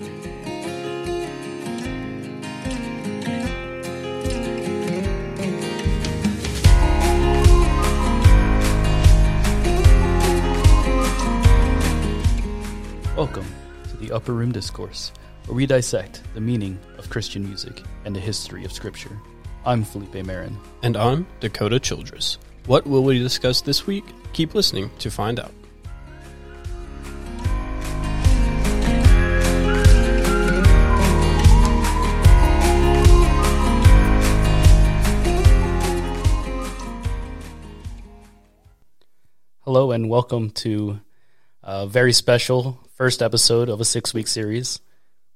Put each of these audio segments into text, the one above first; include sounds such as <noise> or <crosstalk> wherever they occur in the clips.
Welcome to the Upper Room Discourse, where we dissect the meaning of Christian music and the history of Scripture. I'm Felipe Marin. And I'm Dakota Childress. What will we discuss this week? Keep listening to find out. Hello, and welcome to a very special first episode of a six week series.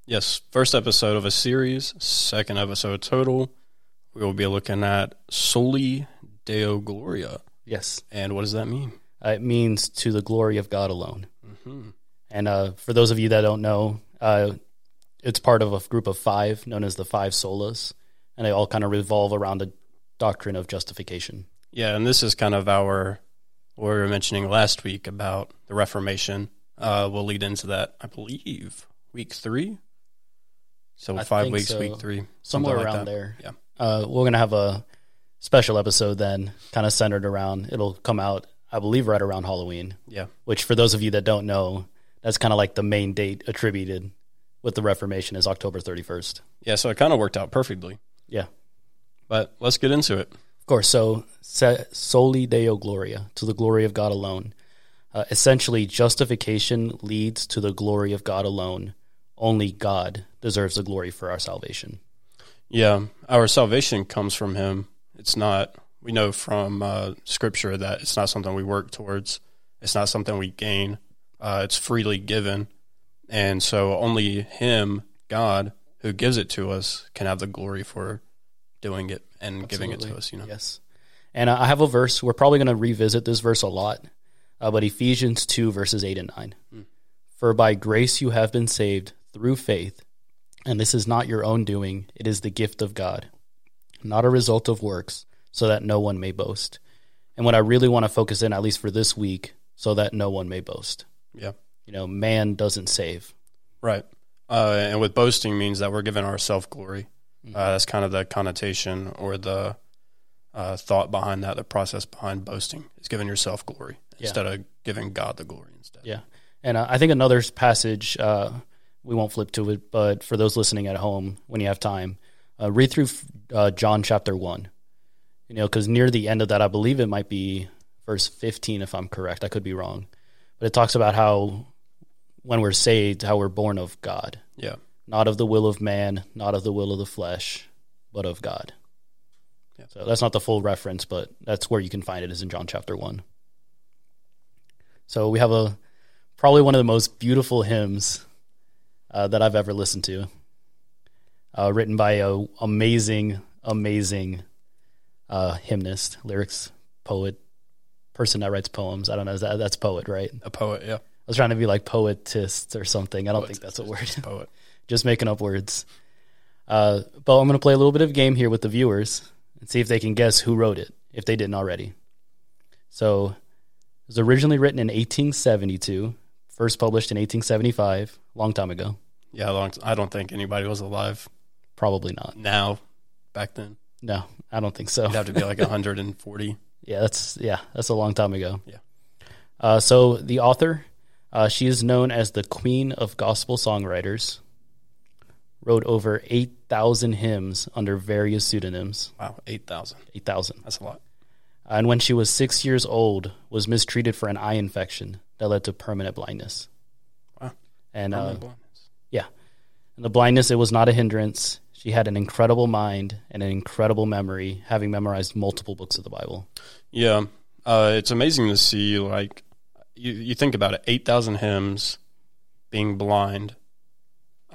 Yes, first episode of a series, second episode total. We will be looking at Soli Deo Gloria. Yes, And what does that mean? uh, it means to the glory of God alone. And uh, for those of you that don't know, uh, it's part of a group of five known as the Five Solas, and they all kind of revolve around the doctrine of justification. Yeah, and this is kind of our what we were mentioning last week about the Reformation. Uh, we'll lead into that, I believe, week three. So I five weeks, so. week three, somewhere like around that. there. Yeah. Uh, we're gonna have a special episode then, kind of centered around. It'll come out, I believe, right around Halloween. Yeah, Which, for those of you that don't know, that's kind of like the main date attributed with the Reformation is October thirty first. yeah. So it kind of worked out perfectly. Yeah, But let's get into it. Course. So, soli Deo gloria, to the glory of God alone. Uh, essentially, justification leads to the glory of God alone. Only God deserves the glory for our salvation. Yeah, our salvation comes from Him. It's not. We know from uh, Scripture that it's not something we work towards. It's not something we gain. Uh, it's freely given, and so only Him, God, who gives it to us, can have the glory for doing it and giving it to us. You know. Yes. And I have a verse. We're probably going to revisit this verse a lot, uh, but Ephesians 2, verses 8 and 9. For by grace you have been saved through faith, and this is not your own doing, it is the gift of God, not a result of works, so that no one may boast. And what I really want to focus in, at least for this week, so that no one may boast. Yeah. You know, man doesn't save. Right. Uh, and with boasting means that we're giving ourselves glory. Uh, that's kind of the connotation or the uh, thought behind that, the process behind boasting is giving yourself glory Yeah. instead of giving God the glory instead. Yeah. And uh, I think another passage, uh, we won't flip to it, but for those listening at home, when you have time, uh, read through uh, John chapter 1. You know, because near the end of that, I believe it might be verse 15, if I'm correct. I could be wrong. But it talks about how when we're saved, how we're born of God, Yeah. Not of the will of man, not of the will of the flesh, but of God. Yeah. So that's not the full reference, but that's where you can find it is in John chapter 1. So we have a probably one of the most beautiful hymns uh, that I've ever listened to, uh, written by a amazing, amazing uh, hymnist, lyrics poet, person that writes poems. I don't know, is that, that's poet, right? A poet, yeah. I was trying to be like poetist or something. I don't think that's a word. Poet. Just making up words. Uh, but I'm going to play a little bit of a game here with the viewers and see if they can guess who wrote it, if they didn't already. So, it was originally written in 1872, first published in 1875, long time ago. Yeah, long I don't think anybody was alive Probably not. now. Back then, No, I don't think so. it'd have to be like <laughs> 140. Yeah, that's yeah, that's a long time ago. Yeah. Uh, so the author, uh, she is known as the Queen of Gospel Songwriters. Wrote over eight thousand hymns under various pseudonyms. Wow, 8,000. Eight thousand. That's a lot. And when she was six years old, was mistreated for an eye infection that led to permanent blindness. Wow. And uh, Permanent blindness. yeah, and the blindness it was not a hindrance. She had an incredible mind and an incredible memory, having memorized multiple books of the Bible. Yeah, uh, it's amazing to see. Like, you, you think about it, eight thousand hymns, being blind.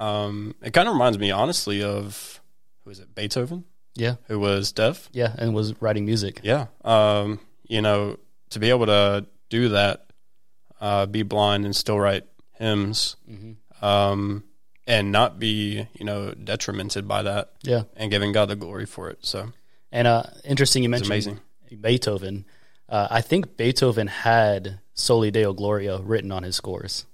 Um, it kind of reminds me, honestly, of who is it, Beethoven, Yeah, who was deaf. yeah, and was writing music. Yeah, um, you know, to be able to do that, uh, be blind and still write hymns, Mm-hmm. um, and not be, you know, detrimented by that, Yeah, and giving God the glory for it. So and uh, interesting you mentioned amazing. Beethoven. Uh, I think Beethoven had Soli Deo Gloria written on his scores.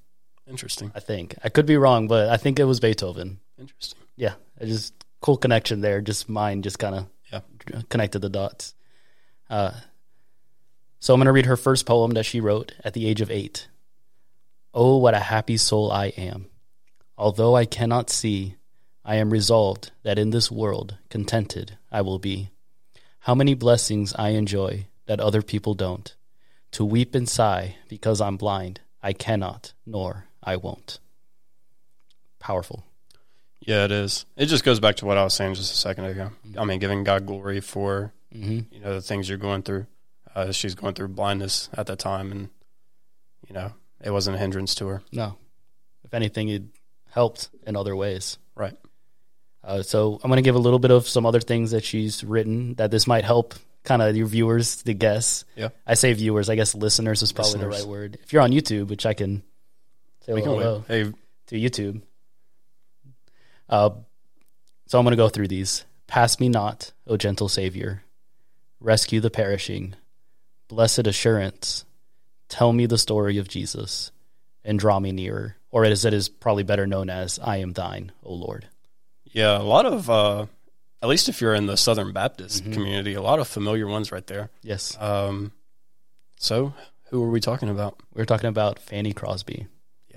Interesting. I think I could be wrong, but I think it was Beethoven. Interesting. Yeah, it just cool connection there. Just mine just kind of Yeah. connected the dots. Uh, so I'm going to read her first poem that she wrote at the age of eight. Oh, what a happy soul I am. Although I cannot see, I am resolved that in this world contented I will be. How many blessings I enjoy that other people don't. To weep and sigh because I'm blind, I cannot, nor I won't. Powerful. Yeah, it is. It just goes back to what I was saying just a second ago. I mean, giving God glory for hmm you know the things you're going through. Uh, she's going through blindness at that time, and you know it wasn't a hindrance to her. No. If anything, it helped in other ways. Right. Uh, so I'm going to give a little bit of some other things that she's written that this might help kind of your viewers to guess. Yeah. I say viewers, I guess listeners is probably the right word. If you're on YouTube, which I can say We can hello wait. Hey, to YouTube. Uh, so I'm going to go through these. Pass me not, O gentle Savior. Rescue the perishing. Blessed assurance. Tell me the story of Jesus and draw me nearer. Or as it is probably better known as, I am thine, O Lord. yeah, a lot of uh, at least if you're in the Southern Baptist community, a lot of familiar ones right there. Yes. Um, so who are we talking about? We're talking about Fanny Crosby.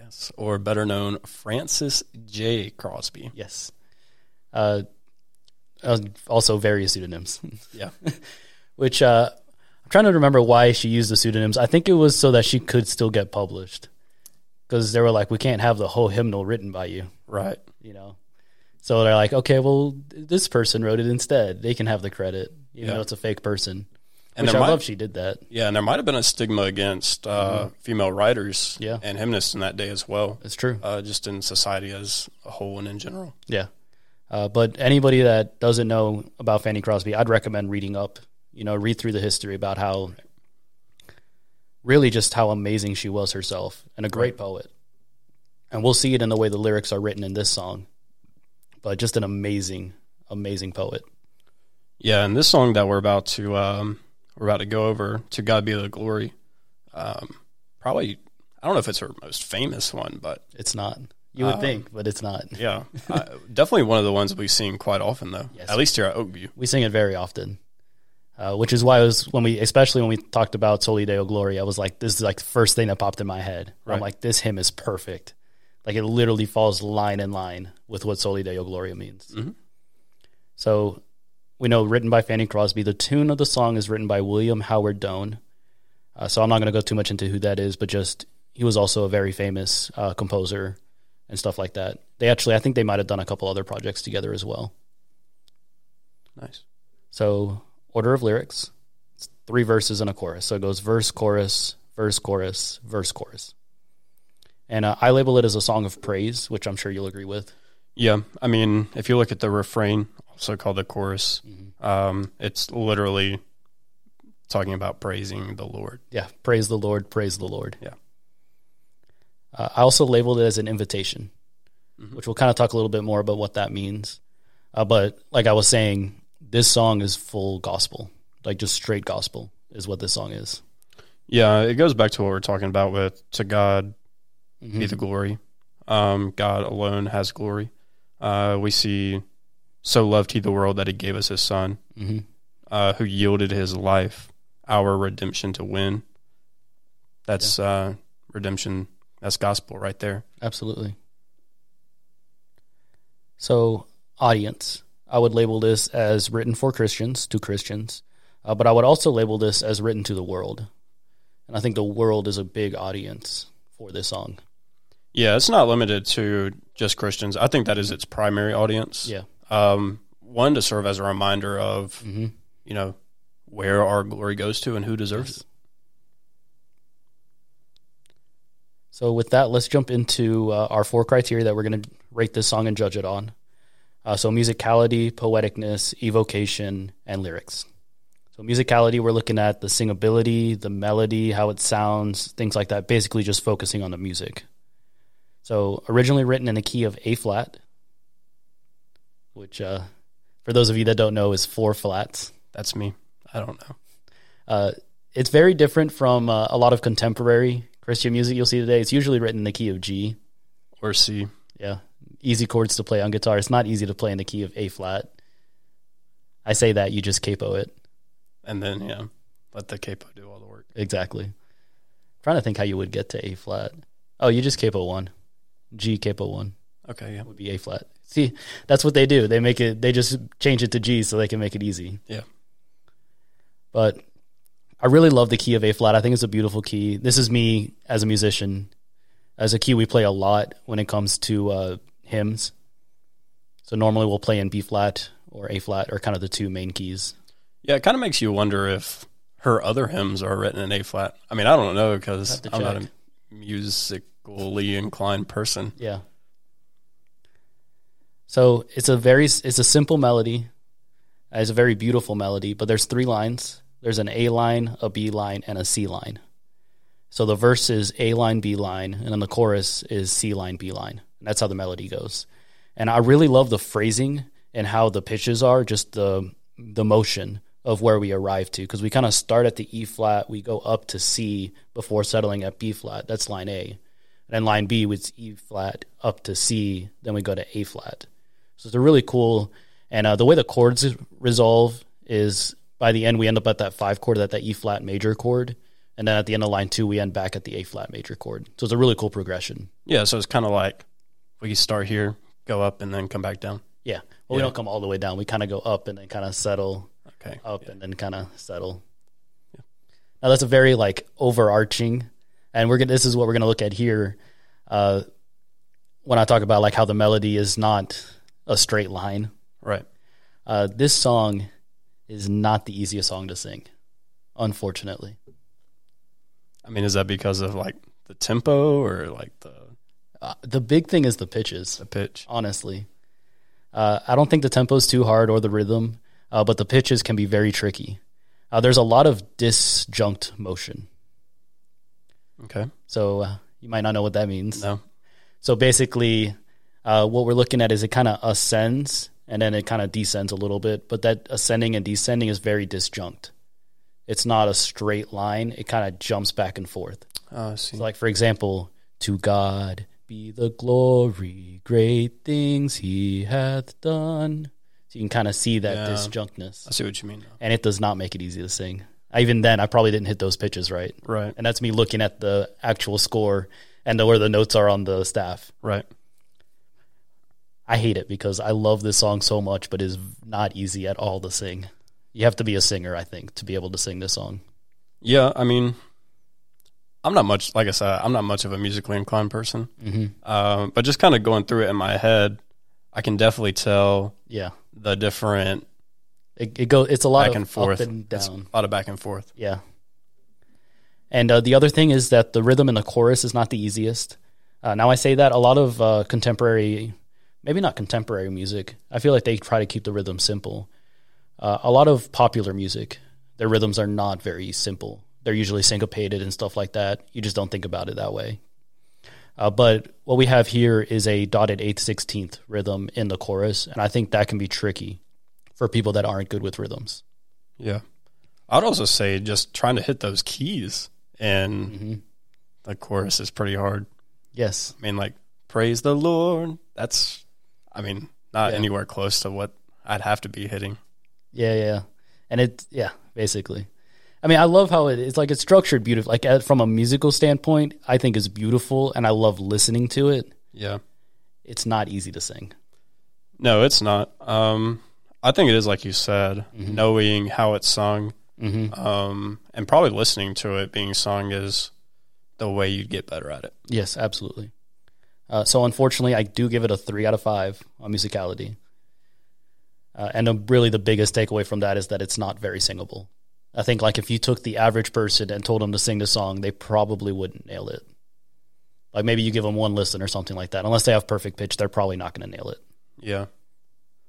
Yes, or better known Frances J. Crosby. Yes. Uh, uh, also various pseudonyms. <laughs> Yeah, which uh, I'm trying to remember why she used the pseudonyms. I think it was so that she could still get published because they were like, we can't have the whole hymnal written by you, right. you know. So they're like, okay, well, this person wrote it instead. They can have the credit, even Yeah. though it's a fake person. And which I might- love she did that. Yeah, and there might have been a stigma against uh, female writers Mm-hmm. Yeah. and hymnists in that day as well, It's true. uh, just in society as a whole and in general. Yeah. Uh, but anybody that doesn't know about Fanny Crosby, I'd recommend reading up. You know, read through the history about how, really, just how amazing she was herself and a great poet. And we'll see it in the way the lyrics are written in this song. But just an amazing, amazing poet. Yeah, and this song that we're about to um, we're about to go over, "To God Be the Glory," um, probably I don't know if it's her most famous one, but It's not. You would Um, think, but it's not. <laughs> yeah, uh, definitely one of the ones we sing quite often though. Yes. At least here at Oakview. We sing it very often. Uh, which is why I was when we, especially when we talked about Soli Deo Glory, I was like, this is like the first thing that popped in my head. I'm like, this hymn is perfect. Like it literally falls line in line with what Soli Deo Gloria means. Mhm. So we know written by Fanny Crosby. The tune of the song is written by William Howard Doane. Uh, so I'm not going to go too much into who that is, but just he was also a very famous uh, composer and stuff like that. They actually, I think they might have done a couple other projects together as well. Nice. So, order of lyrics, it's three verses and a chorus. So it goes verse, chorus, verse, chorus, verse, chorus. And uh, I label it as a song of praise, which I'm sure you'll agree with. Yeah, I mean, if you look at the refrain, also called the chorus, Mm-hmm. um, it's literally talking about praising the Lord. Yeah, praise the Lord, praise the Lord. Yeah. Uh, I also labeled it as an invitation, Mhm. which we'll kind of talk a little bit more about what that means. Uh, but like I was saying, this song is full gospel, like just straight gospel is what this song is. Yeah, it goes back to what we're talking about with "To God Mhm. be the glory." Um, God alone has glory. Uh, we see, so loved He the world that He gave us His Son, Mhm. uh, who yielded His life, our redemption to win. That's uh, redemption. That's gospel right there. Absolutely. So, audience, I would label this as written for Christians, to Christians, uh, but I would also label this as written to the world. And I think the world is a big audience for this song. Yeah, it's not limited to just Christians. I think that is its primary audience. Yeah. Um, one to serve as a reminder of hmm you know where our glory goes to and who deserves it. So, with that, let's jump into uh, our four criteria that we're going to rate this song and judge it on. Uh, so, musicality, poeticness, evocation, and lyrics. So, musicality, we're looking at the singability, the melody, how it sounds, things like that, basically just focusing on the music. So, originally written in a key of A flat, which, uh, for those of you that don't know, is four flats. That's me. I don't know. Uh, it's very different from uh, a lot of contemporary Christian music you'll see today, it's usually written in the key of G. Or C. Yeah. Easy chords to play on guitar. It's not easy to play in the key of A flat. I say that, you just capo it. And then, yeah, let the capo do all the work. Exactly. trying to think how you would get to A flat. Oh, you just capo one. G capo one Okay, yeah. would be A flat. See, that's what they do. They make it they just change it to G so they can make it easy. Yeah. But I really love the key of A flat. I think it's a beautiful key. This is me as a musician. As a key we play a lot when it comes to uh, hymns. So normally we'll play in B flat or A flat or kind of the two main keys. Yeah, it kind of makes you wonder if her other hymns are written in A flat. I mean, I don't know because I'm not a musically inclined person. Yeah. So it's a very it's a simple melody. Uh, it's a very beautiful melody, but there's three lines. There's an A line, a B line, and a C line. So the verse is A line, B line, and then the chorus is C line, B line. And that's how the melody goes. And I really love the phrasing and how the pitches are, just the the motion of where we arrive to, because we kind of start at the E flat, we go up to C before settling at B flat. That's line A. And then line B was E flat up to C, then we go to A flat. So it's a really cool, and uh, the way the chords resolve is by the end we end up at that five chord, at that E flat major chord, and then at the end of line two we end back at the A flat major chord. So it's a really cool progression. Yeah, so it's kind of like we start here, go up, and then come back down. Yeah, well we don't come all the way down. We kind of go up and then kind of settle Okay. up and then kind of settle. Yeah. Now that's a very like overarching, and we're gonna. This is what we're gonna look at here. Uh, when I talk about like how the melody is not a straight line, Right. uh, this song is not the easiest song to sing, unfortunately. I mean, is that because of like the tempo or like the Uh, the big thing is the pitches. the pitch? honestly. Uh, I don't think the tempo's too hard or the rhythm, uh, but the pitches can be very tricky. Uh, there's a lot of disjunct motion. Okay. So uh, you might not know what that means. No. So basically, uh, what we're looking at is it kind of ascends and then it kind of descends a little bit, but that ascending and descending is very disjunct. It's not a straight line, it kind of jumps back and forth. Oh, I see. So like for example, to God be the glory, great things he hath done. So you can kind of see that Yeah. disjunctness. I see what you mean. Now. And it does not make it easy to sing. Even then, I probably didn't hit those pitches right. Right. And that's me looking at the actual score and where the notes are on the staff. Right. I hate it because I love this song so much, but it's not easy at all to sing. You have to be a singer, I think, to be able to sing this song. Yeah. I mean, I'm not much. Like I said, I'm not much of a musically inclined person. Mm-hmm. Um, but just kind of going through it in my head, I can definitely tell Yeah, the different it, it go. It's a lot back of and forth. up and It's a lot of back and forth. Yeah. And uh, the other thing is that the rhythm in the chorus is not the easiest. Uh, now I say that a lot of uh, contemporary, maybe not contemporary music. I feel like they try to keep the rhythm simple. Uh, a lot of popular music, their rhythms are not very simple. They're usually syncopated and stuff like that. You just don't think about it that way. Uh, but what we have here is a dotted eighth sixteenth rhythm in the chorus, and I think that can be tricky for people that aren't good with rhythms. Yeah. I'd also say just trying to hit those keys and hmm the chorus is pretty hard. Yes, I mean, like, praise the Lord. That's, I mean, not Yeah. anywhere close to what I'd have to be hitting. Yeah, yeah, and it, yeah, basically. I mean, I love how it, it's like it's structured beautiful. Like from a musical standpoint, I think it's beautiful, and I love listening to it. Yeah. It's not easy to sing. No, it's not. Um, I think it is like you said, Mhm. knowing how it's sung, hmm um, and probably listening to it being sung is the way you'd get better at it. Yes, absolutely. Uh, so unfortunately, I do give it a three out of five on musicality. Uh, and um really, the biggest takeaway from that is that it's not very singable. I think like if you took the average person and told them to sing the song, they probably wouldn't nail it. Like maybe you give them one listen or something like that. Unless they have perfect pitch, they're probably not going to nail it. Yeah.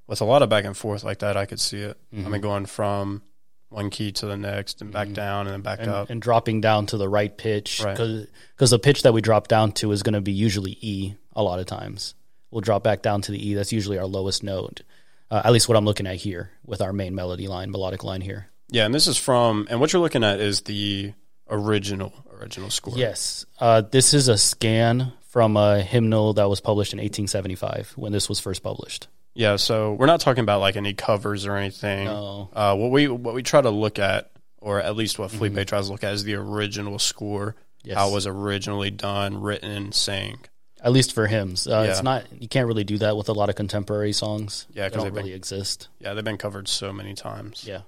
With a lot of back and forth like that, I could see it. I Mhm. mean, going from one key to the next and back Mhm. down and then back and, up. and dropping down to the right pitch Right. because the pitch that we drop down to is going to be usually E a lot of times. We'll drop back down to the E. That's usually our lowest note. Uh, at least what I'm looking at here with our main melody line, melodic line here. Yeah, and this is from, and what you're looking at is the original original score. Yes. Uh, this is a scan from a hymnal that was published in 1875 when this was first published. Yeah, so we're not talking about like any covers or anything. No. Uh, what we what we try to look at, or at least what Felipe Mm-hmm. tries to look at, is the original score, Yes. how it was originally done, written, sang. At least for hymns. Uh, It's not, you can't really do that with a lot of contemporary songs. Yeah, They 'cause don't they've been- exist. Yeah, they've been covered so many times. Yeah.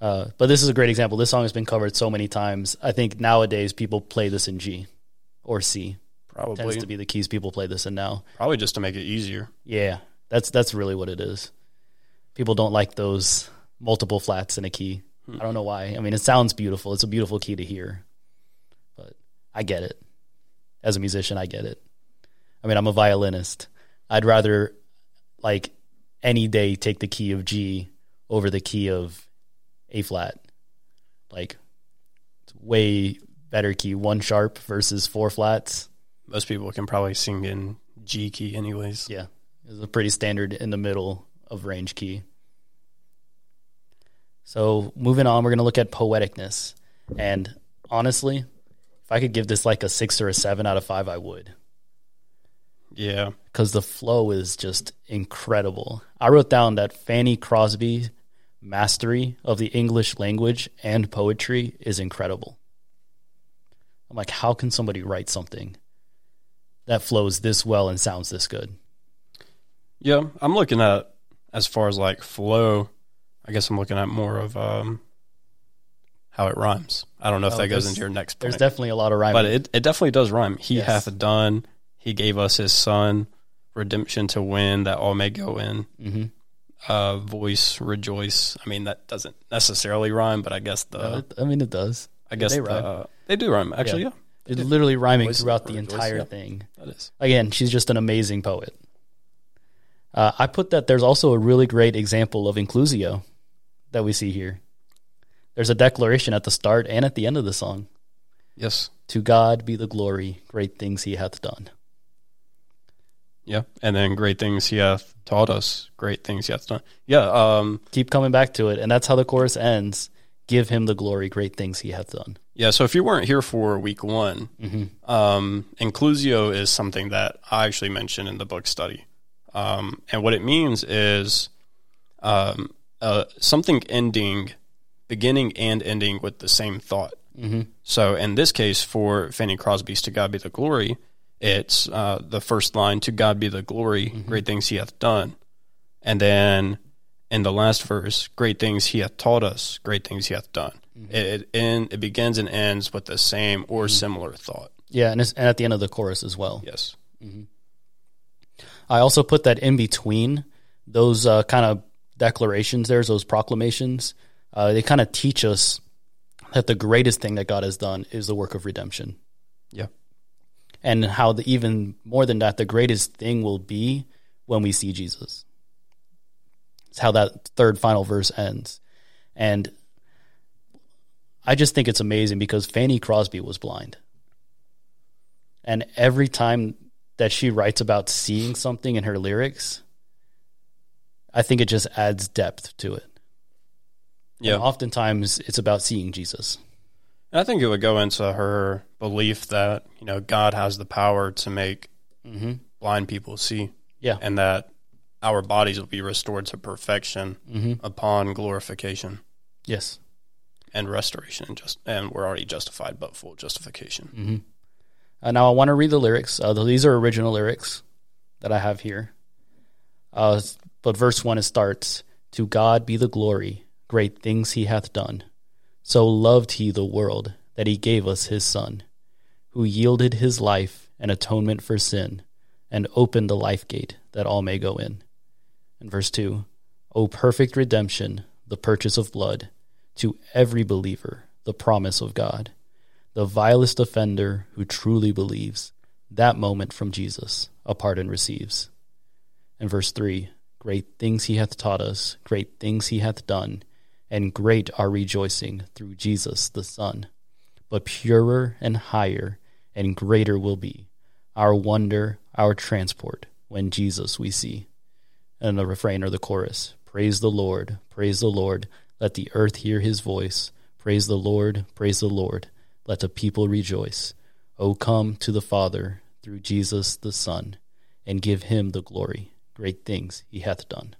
Uh, but this is a great example. This song has been covered so many times. I think nowadays people play this in G or C. Tends Probably, to be the keys people play this in now. probably just to make it easier. Yeah, that's that's really what it is. People don't like those multiple flats in a key. Hmm. I don't know why. I mean, it sounds beautiful. It's a beautiful key to hear, but I get it. As a musician, I get it. I mean, I'm a violinist. I'd rather, like, any day take the key of G over the key of A flat. Like, it's way better key. One sharp versus four flats. Most people can probably sing in G key, anyways. Yeah, it's a pretty standard in the middle of range key. So moving on, we're going to look at poeticness. And honestly, if I could give this like a six or a seven out of five, I would. Yeah, Because the flow is just incredible. I wrote down that Fanny Crosby mastery of the English language and poetry is incredible. I'm like, how can somebody write something that flows this well and sounds this good? Yeah. I'm looking at as far as like flow. I guess I'm looking at more of um, how it rhymes. I don't know if Oh, that goes into your next There's definitely a lot of rhyme, but it it definitely does rhyme. He Yes. hath done. He gave us his son, redemption to win that all may go in. hmm Uh, voice rejoice. I mean that doesn't necessarily rhyme, but I guess the Uh, I mean, it does. I guess they the, rhyme. uh, they do rhyme. Actually, yeah, It's literally rhyming Voice throughout the rejoice, entire yeah. thing. that is. Again, she's just an amazing poet. Uh, I put that there's also a really great example of inclusio that we see here. There's a declaration at the start and at the end of the song. Yes. To God be the glory, great things he hath done. Yeah, and then great things he hath taught us. Great things he hath done. Yeah. Um. Keep coming back to it, and that's how the chorus ends. Give him the glory, great things he hath done. Yeah. So if you weren't here for week one, Mm-hmm. um, inclusio is something that I actually mentioned in the book study, um, and what it means is um, uh, something ending, beginning and ending with the same thought. Mm-hmm. So in this case, for Fanny Crosby's "To God Be the Glory," it's uh, the first line: "To God be the glory, great things He hath done," and then in the last verse, "Great things He hath taught us, great things He hath done." It it, and it begins and ends with the same or similar thought. Yeah, and, it's, and at the end of the chorus as well. Yes. I also put that in between those uh, kind of declarations. There's those proclamations. Uh, they kind of teach us that the greatest thing that God has done is the work of redemption, Yeah. and how the, even more than that, the greatest thing will be when we see Jesus. It's how that third final verse ends, and I just think it's amazing because Fanny Crosby was blind, and every time that she writes about seeing something in her lyrics, I think it just adds depth to it. Yeah. And oftentimes it's about seeing Jesus. And I think it would go into her belief that you know God has the power to make Mm-hmm. blind people see, Yeah. and that our bodies will be restored to perfection Mm-hmm. upon glorification. Yes. and restoration and just and we're already justified but full justification Uh, now I want to read the lyrics. Uh, these are original lyrics that I have here. Uh, but verse one it starts: "To God be the glory, great things He hath done. So loved He the world that He gave us His Son, who yielded His life an atonement for sin, and opened the life gate that all may go in." And verse two: "O perfect redemption, the purchase of blood, to every believer the promise of God." The vilest offender who truly believes, that moment from Jesus a pardon receives. And verse 3 Great things he hath taught us, great things he hath done, and great our rejoicing through Jesus the Son. But purer and higher and greater will be our wonder, our transport, when Jesus we see. And the refrain or the chorus Praise the Lord, praise the Lord, let the earth hear his voice. Praise the Lord, praise the Lord Let the people rejoice. O come to the Father through Jesus the Son, and give him the glory. Great things he hath done.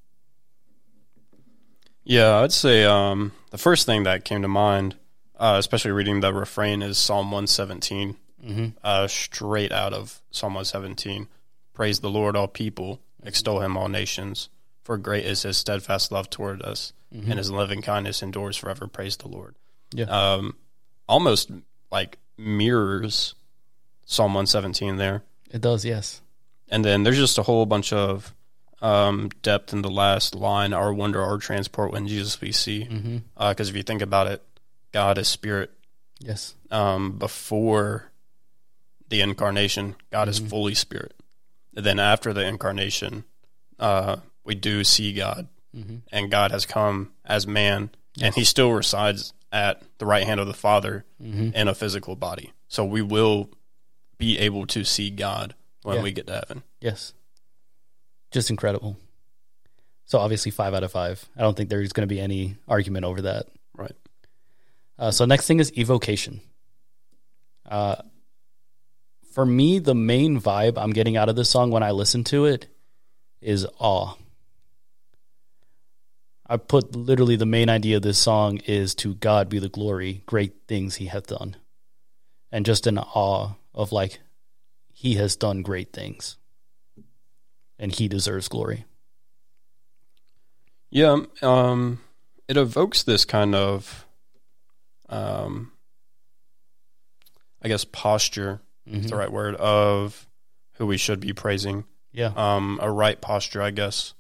Yeah, I'd say um, the first thing that came to mind, uh, especially reading the refrain, is Psalm 117, Mm-hmm. uh, straight out of Psalm 117. Praise the Lord, all people, extol him, all nations, for great is his steadfast love toward us, Mm-hmm. and his loving kindness endures forever. Praise the Lord. Yeah. Um, almost like mirrors Psalm 117 there. It does, yes. And then there's just a whole bunch of um, depth in the last line, our wonder, our transport when Jesus we see. Because Mm-hmm. if you think about it, God is spirit. Yes. Um, before the incarnation, God is fully spirit. And then after the incarnation, uh, we do see God. Mm-hmm. And God has come as man, and he still resides at the right hand of the Father Mm-hmm. in a physical body. So we will be able to see God when Yeah. we get to heaven. Yes. Just incredible. So obviously five out of five. I don't think there's going to be any argument over that. Right. Uh, so next thing is evocation. Uh, for me, the main vibe I'm getting out of this song when I listen to it is awe. I put literally the main idea of this song is to God be the glory, great things He hath done, and just in awe of like He has done great things, and He deserves glory. Yeah, um, it evokes this kind of, um, I guess, posture is the right word of who we should be praising. Yeah, Um, a right posture, I guess,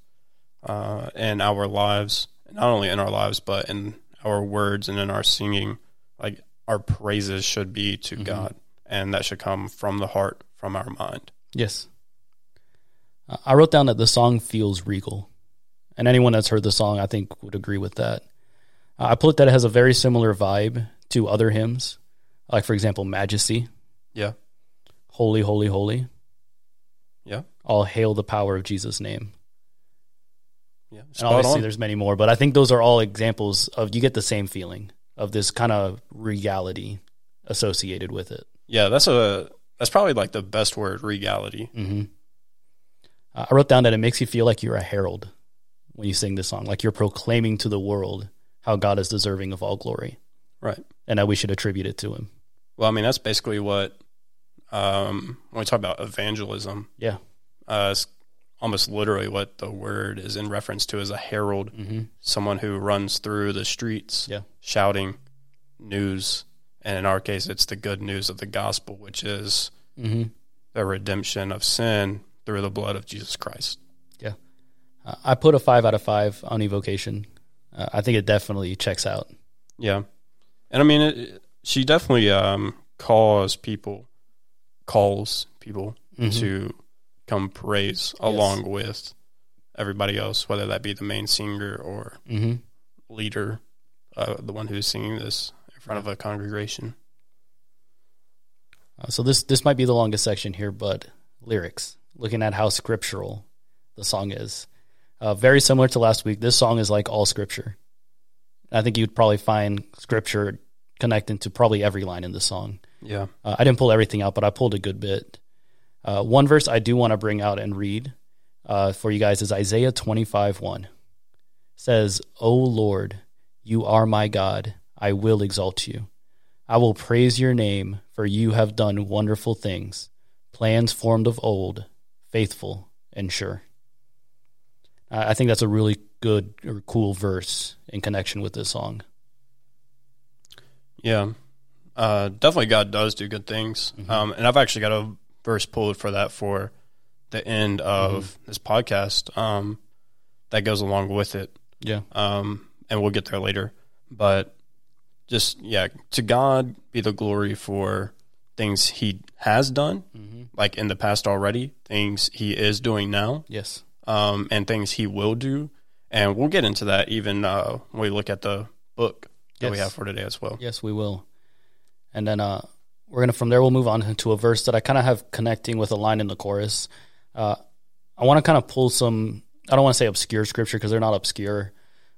uh, in our lives, not only in our lives, but in our words and in our singing. Like our praises should be to God, and that should come from the heart, from our mind. Yes. I wrote down that the song feels regal. And anyone that's heard the song, I think, would agree with that. I put that it has a very similar vibe to other hymns, like, for example, Majesty, Yeah, Holy, Holy, Holy. yeah, All hail the power of Jesus' name. Yeah. And obviously, on. there's many more, but I think those are all examples of you get the same feeling of this kind of reality associated with it. Yeah, that's a that's probably like the best word, regality. hmm I wrote down that it makes you feel like you're a herald when you sing this song, like you're proclaiming to the world how God is deserving of all glory Right. and that we should attribute it to Him. Well, I mean, that's basically what um, when we talk about evangelism, Yeah. uh, it's almost literally what the word is in reference to is a herald, Mm-hmm. someone who runs through the streets Yeah. shouting news. And in our case, it's the good news of the gospel, which is Mm-hmm. the redemption of sin through the blood of Jesus Christ. Yeah. Uh, I put a five out of five on evocation. Uh, I think it definitely checks out. Yeah, and I mean, it, she definitely um, calls people, calls people Mhm. to come praise along with everybody else, whether that be the main singer or Mm-hmm. leader, uh, the one who's singing this in front of a congregation. Uh, so this this might be the longest section here, but lyrics. Looking at how scriptural the song is, uh, very similar to last week. This song is like all scripture. I think you'd probably find scripture connecting to probably every line in the song. Yeah, Uh, I didn't pull everything out, but I pulled a good bit. Uh, one verse I do want to bring out and read uh, for you guys is Isaiah twenty five one. Says, "O Lord, you are my God. I will exalt you. I will praise your name, for you have done wonderful things, plans formed of old, faithful and sure." I I think that's a really good or cool verse in connection with this song. yeah, uh, definitely. God does do good things, um, and I've actually got a verse pulled for that for the end of this podcast um, that goes along with it. Yeah. um, and we'll get there later. But just yeah, to God be the glory for things He has done, like in the past already, things He is doing now, Yes. um, and things He will do. And we'll get into that even uh, when we look at the book that we have for today as well. Yes, we will. And then uh, we're gonna from there we'll move on to a verse that I kind of have connecting with a line in the chorus. Uh, I want to kind of pull some. I don't want to say obscure scripture because they're not obscure,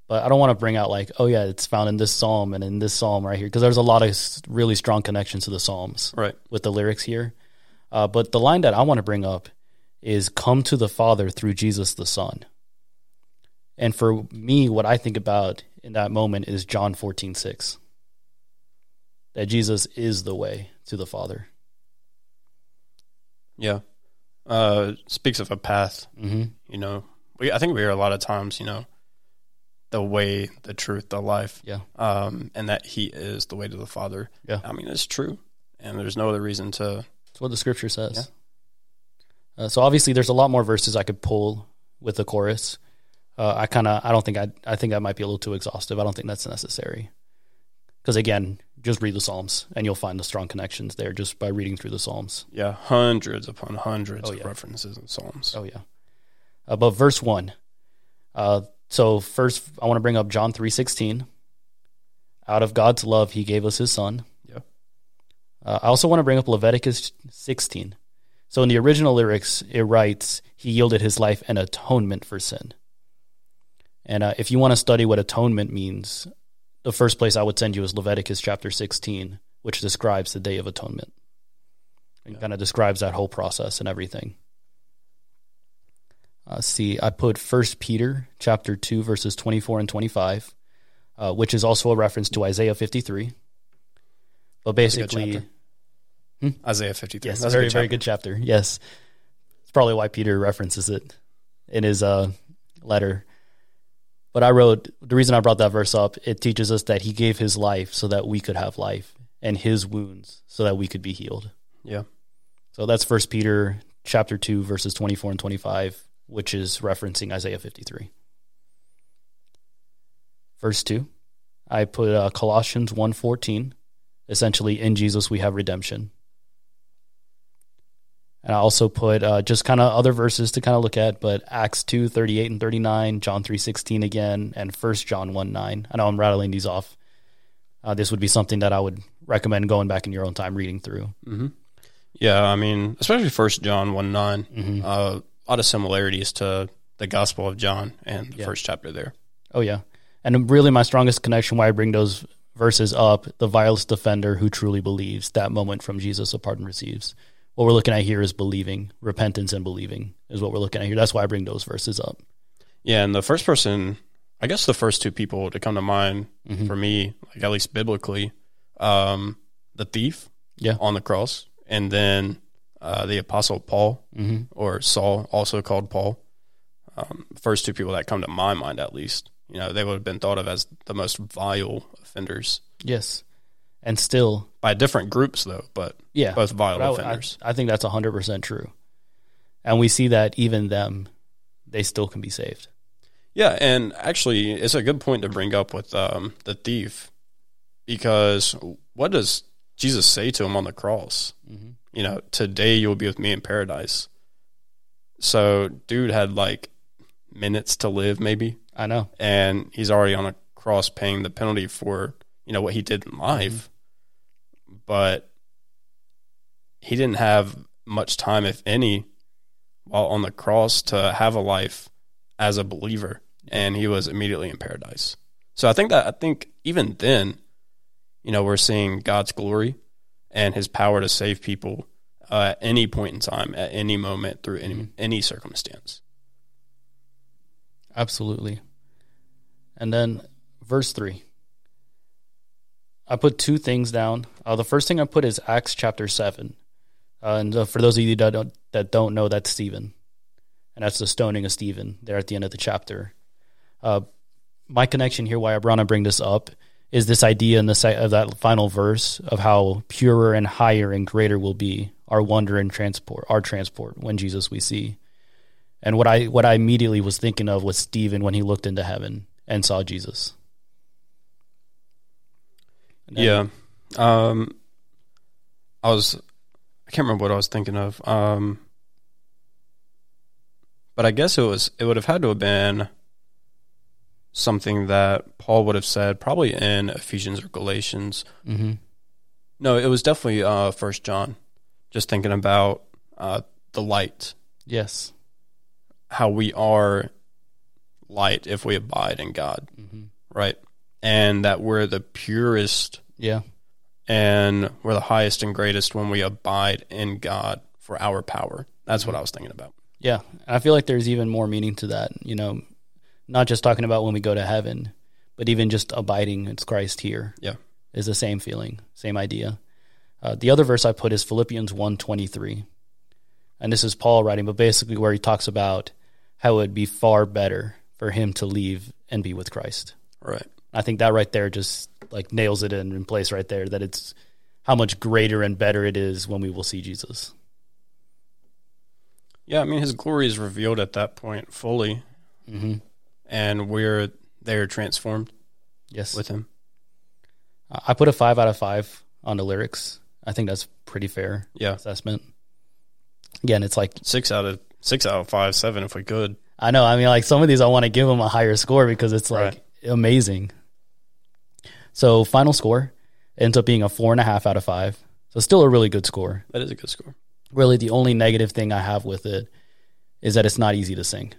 But I don't want to bring out like, oh yeah, it's found in this psalm and in this psalm right here, because there's a lot of really strong connections to the psalms Right. with the lyrics here. Uh, but the line that I want to bring up is "Come to the Father through Jesus the Son." And for me, what I think about in that moment is John fourteen six. That Jesus is the way to the Father. Yeah. Uh, speaks of a path. hmm You know, we I think we hear a lot of times. You know, the way, the truth, the life. Yeah. Um, and that He is the way to the Father. Yeah. I mean, it's true, and there's no other reason to. That's what the scripture says. Uh, so obviously, there's a lot more verses I could pull with the chorus. Uh, I kind of, I don't think I, I think that might be a little too exhaustive. I don't think that's necessary. Because again, just read the Psalms and you'll find the strong connections there just by reading through the Psalms. Yeah, hundreds upon hundreds Oh, of references in Psalms. Oh yeah. Uh, but verse one. Uh, so first, I want to bring up John three sixteen. Out of God's love, He gave us His Son. Yeah. Uh, I also want to bring up Leviticus sixteen. So in the original lyrics, it writes, "He yielded His life an atonement for sin." And uh, if you want to study what atonement means, the first place I would send you is Leviticus chapter sixteen, which describes the Day of Atonement. and Yeah. kind of describes that whole process and everything. Uh, see, I put First Peter chapter two verses twenty four and twenty five, uh, which is also a reference to Isaiah fifty three. But a good basically, chapter. Isaiah 53. yes, That's a very very good chapter. Yes, it's probably why Peter references it in his uh, letter. But I wrote the reason I brought that verse up. It teaches us that he gave his life so that we could have life, and his wounds so that we could be healed. Yeah. So that's First Peter chapter two verses twenty four and twenty five, which is referencing Isaiah fifty three. Verse two, I put uh, Colossians one fourteen. Essentially, in Jesus we have redemption. And I also put uh, just kind of other verses to kind of look at, but Acts two thirty eight and thirty nine, John three sixteen again, and First John one nine. I know I'm rattling these off. Uh, this would be something that I would recommend going back in your own time reading through. hmm Yeah, I mean, especially First John 1 9. Mhm. Uh, a lot of similarities to the Gospel of John and the Yeah. first chapter there. Oh yeah, and really my strongest connection why I bring those verses up: the vilest defender who truly believes that moment from Jesus a pardon receives. What we're looking at here is believing, repentance, and believing is what we're looking at here. That's why I bring those verses up. Yeah, and the first person, I guess the first two people to come to mind Mhm. for me, like at least biblically, um, the thief Yeah. on the cross, and then uh, the apostle Paul mm-hmm. or Saul, also called Paul. Um, first two people that come to my mind, at least, you know, they would have been thought of as the most vile offenders Yes, and still, by different groups, though, but yeah, both violent I- offenders. I, I think that's hundred percent true, and we see that even them, they still can be saved. Yeah, and actually, it's a good point to bring up with um, the thief, because what does Jesus say to him on the cross? hmm You know, today you will be with me in paradise. So, dude had like minutes to live, maybe, I know. and he's already on a cross paying the penalty for you know what he did in life, but he didn't have much time, if any, while on the cross to have a life as a believer, and he was immediately in paradise. So I think that I think even then, you know, we're seeing God's glory and His power to save people uh, at any point in time, at any moment, through any Mhm. any circumstance. Absolutely. And then verse 3. I put two things down. Uh, the first thing I put is Acts chapter 7. Uh, and uh, for those of you that don't, that don't know, that's Stephen. And that's the stoning of Stephen there at the end of the chapter. Uh, my connection here, why I want to bring this up, is this idea in the si- of that final verse of how purer and higher and greater will be our wonder and transport, our transport when Jesus we see. And what I what I immediately was thinking of was Stephen when he looked into heaven and saw Jesus. Yeah. Um, I was, I can't remember what I was thinking of. Um, but I guess it was, it would have had to have been something that Paul would have said probably in Ephesians or Galatians. Mhm. No, it was definitely uh, First John. Just thinking about uh, the light, Yes. how we are light if we abide in God, right? And that we're the purest Yeah. and we're the highest and greatest when we abide in God for our power. That's what I was thinking about. Yeah. I feel like there's even more meaning to that, you know, not just talking about when we go to heaven, but even just abiding in Christ here Yeah. is the same feeling, same idea. Uh, the other verse I put is Philippians 1:23. And this is Paul writing, but basically where he talks about how it would be far better for him to leave and be with Christ. Right. I think that right there just like nails it in, in place right there that it's how much greater and better it is when we will see Jesus. Yeah, I mean, his glory is revealed at that point fully, hmm and we're there transformed Yes. with him. I put a five out of five on the lyrics. I think that's pretty fair Yeah. assessment. Again, it's like Six out of six out of five, seven if we could. I know. I mean, like some of these, I want to give them a higher score because it's like Right. Amazing. So final score ends up being a four and a half out of five. So still a really good score. That is a good score. Really, the only negative thing I have with it is that it's not easy to sing.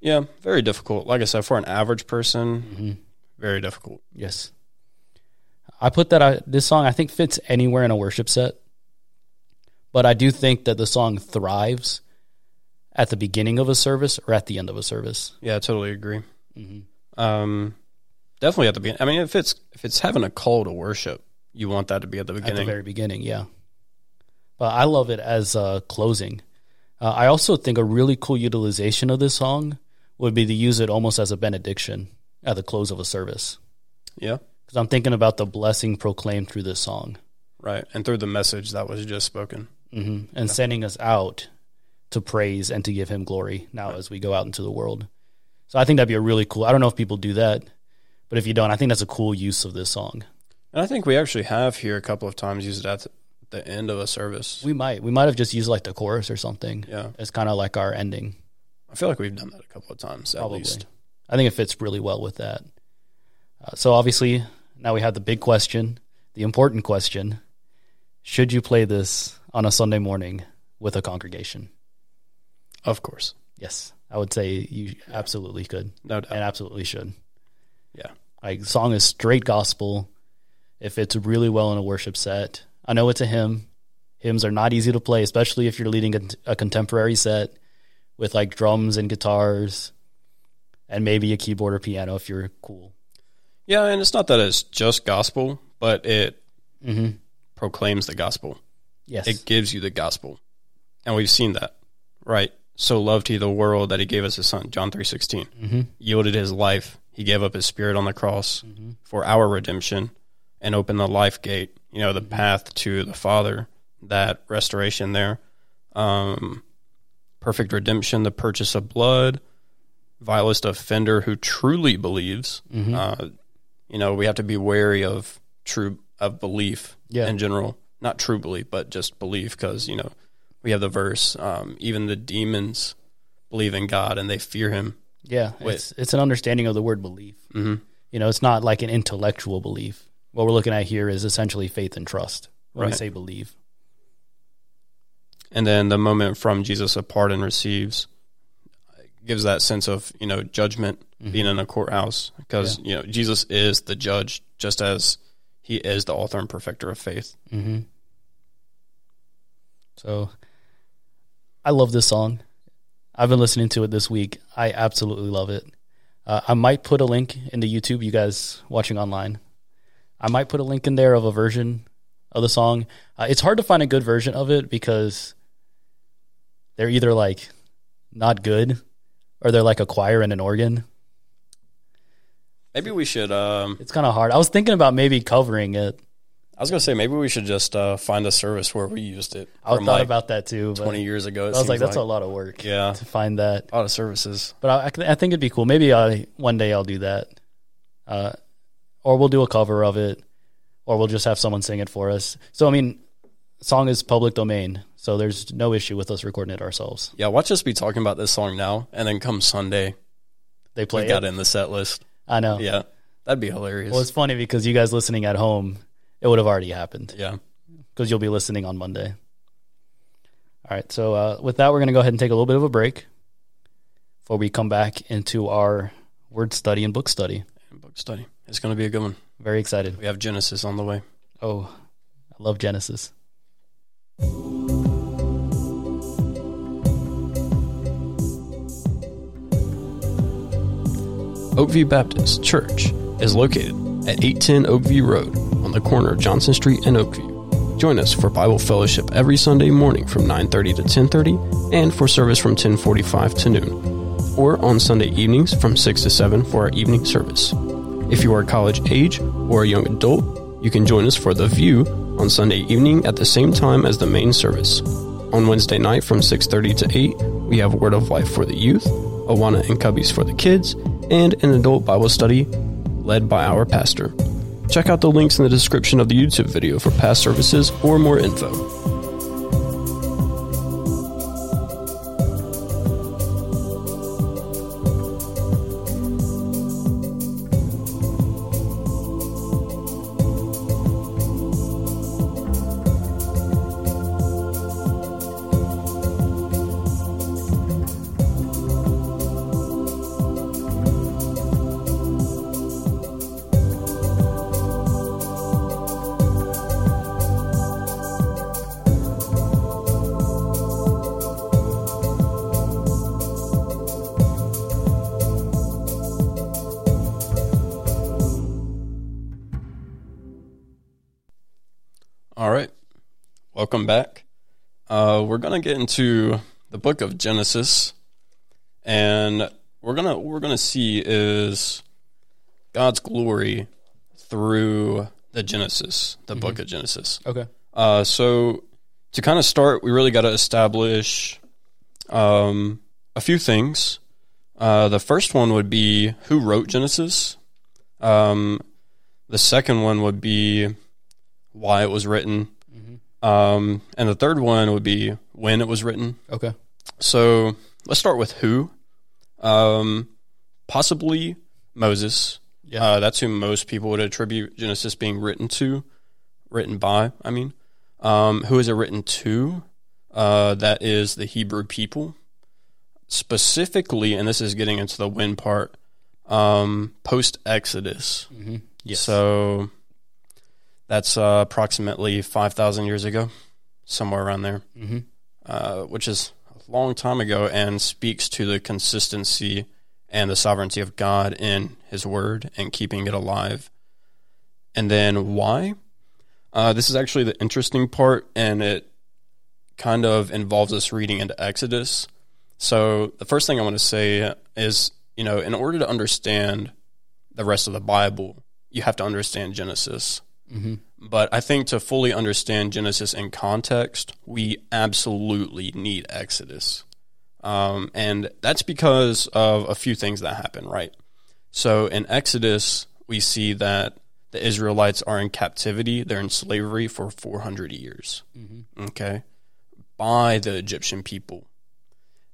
Yeah, very difficult. Like I said, for an average person, very difficult. Yes. I put that I, this song I think fits anywhere in a worship set. But I do think that the song thrives at the beginning of a service or at the end of a service. Yeah, I totally agree. Mm-hmm. Um, definitely at the beginning. I mean, if it's if it's having a call to worship, you want that to be at the At beginning. the very beginning, yeah. But I love it as uh, closing. Uh, I also think a really cool utilization of this song would be to use it almost as a benediction at the close of a service. yeah, Because I'm thinking about the blessing proclaimed through this song. right. And through the message that was just spoken. hmm and sending us out to praise and to give him glory now as we go out into the world. So I think that'd be a really cool. I don't know if people do that, but if you don't, I think that's a cool use of this song. And I think we actually have here a couple of times used it at the end of a service. We might we might have just used like the chorus or something Yeah, It's kind of like our ending. I feel like we've done that a couple of times at least. I think it fits really well with that. Uh, so obviously now we have the big question, the important question: Should you play this on a Sunday morning with a congregation? Of course, Yes, I would say you absolutely could. no doubt. and absolutely should. Yeah. Like song is straight gospel. It fits really well in a worship set. I know it's a hymn. Hymns are not easy to play, especially if you're leading a, a contemporary set with like drums and guitars and maybe a keyboard or piano if you're cool. Yeah, and it's not that it's just gospel, but it Mm-hmm. proclaims the gospel. Yes. It gives you the gospel, and we've seen that, right? So loved he the world that he gave us his son, John three sixteen. mm-hmm. Yielded his life. He gave up his spirit on the cross Mm-hmm. for our redemption, and opened the life gate. You know, the path to the Father. That restoration there, um, perfect redemption, the purchase of blood, vilest offender who truly believes. Mm-hmm. Uh, you know, we have to be wary of true of belief Yeah. in general, not true belief, but just belief, because you know we have the verse, um, even the demons believe in God and they fear Him. Yeah. Wait. It's it's an understanding of the word belief. hmm You know, it's not like an intellectual belief. What we're looking at here is essentially faith and trust when we say believe. And then the moment from Jesus apart and receives gives that sense of you know judgment being in a courthouse because you know Jesus is the judge just as He is the author and perfecter of faith. Mm-hmm. So, I love this song. I've been listening to it this week. I absolutely love it. Uh, I might put a link in the YouTube. You guys watching online, I might put a link in there of a version of the song. Uh, it's hard to find a good version of it because they're either like not good or they're like a choir and an organ. Maybe we should. Um, It's kind of hard. I was thinking about maybe covering it. I was gonna say maybe we should just uh, find a service where we used it. I thought like, about that too. But twenty years ago. I was like, that's a lot of work. Yeah. to find that. a lot of services. But I, I think it'd be cool. Maybe I, one day I'll do that, uh, or we'll do a cover of it, or we'll just have someone sing it for us. So I mean, song is public domain, so there's no issue with us recording it ourselves. Yeah, watch us be talking about this song now, and then come Sunday, They we play got it. it in the set list. I know. Yeah, that'd be hilarious. Well, it's funny because you guys listening at home, it would have already happened yeah, because you'll be listening on Monday. All right. So uh, with that, we're going to go ahead and take a little bit of a break before we come back into our word study and book study. and book study. It's going to be a good one. Very excited. We have Genesis on the way. Oh, I love Genesis. Oakview Baptist Church is located at 810 Oakview Road on the corner of Johnson Street and Oakview. Join us for Bible fellowship every Sunday morning from 9:30 to 10:30 and for service from 10:45 to noon, or on Sunday evenings from 6 to 7 for our evening service. If you are college age or a young adult, you can join us for The View on Sunday evening at the same time as the main service. On Wednesday night from 6:30 to 8, we have Word of Life for the youth, Awana and Cubbies for the kids, and an adult Bible study led by our pastor. Check out the links in the description of the YouTube video for past services or more info. We're going to get into the book of Genesis and we're going to we're going to see is God's glory through the Genesis, the book of Genesis. Okay. Uh, so to kind of start, we really got to establish um, a few things. Uh, the first one would be who wrote Genesis. Um, the second one would be why it was written. Um, and the third one would be when it was written. Okay. So let's start with who. Um, possibly Moses. Yeah. Uh, that's who most people would attribute Genesis being written to, written by, I mean. Um, who is it written to? Uh, that is the Hebrew people. Specifically, and this is getting into the when part, um, post Exodus. Mm-hmm. Yes. So that's uh, approximately 5,000 years ago, somewhere around there, mm-hmm. uh, which is a long time ago and speaks to the consistency and the sovereignty of God in His Word and keeping it alive. And then why? Uh, this is actually the interesting part, and it kind of involves us reading into Exodus. So the first thing I want to say is, you know, in order to understand the rest of the Bible, you have to understand Genesis. Mm-hmm. But I think to fully understand Genesis in context, we absolutely need Exodus. Um, and that's because of a few things that happen, right? So in Exodus, we see that the Israelites are in captivity, they're in slavery for 400 years, Mm-hmm. okay, by the Egyptian people.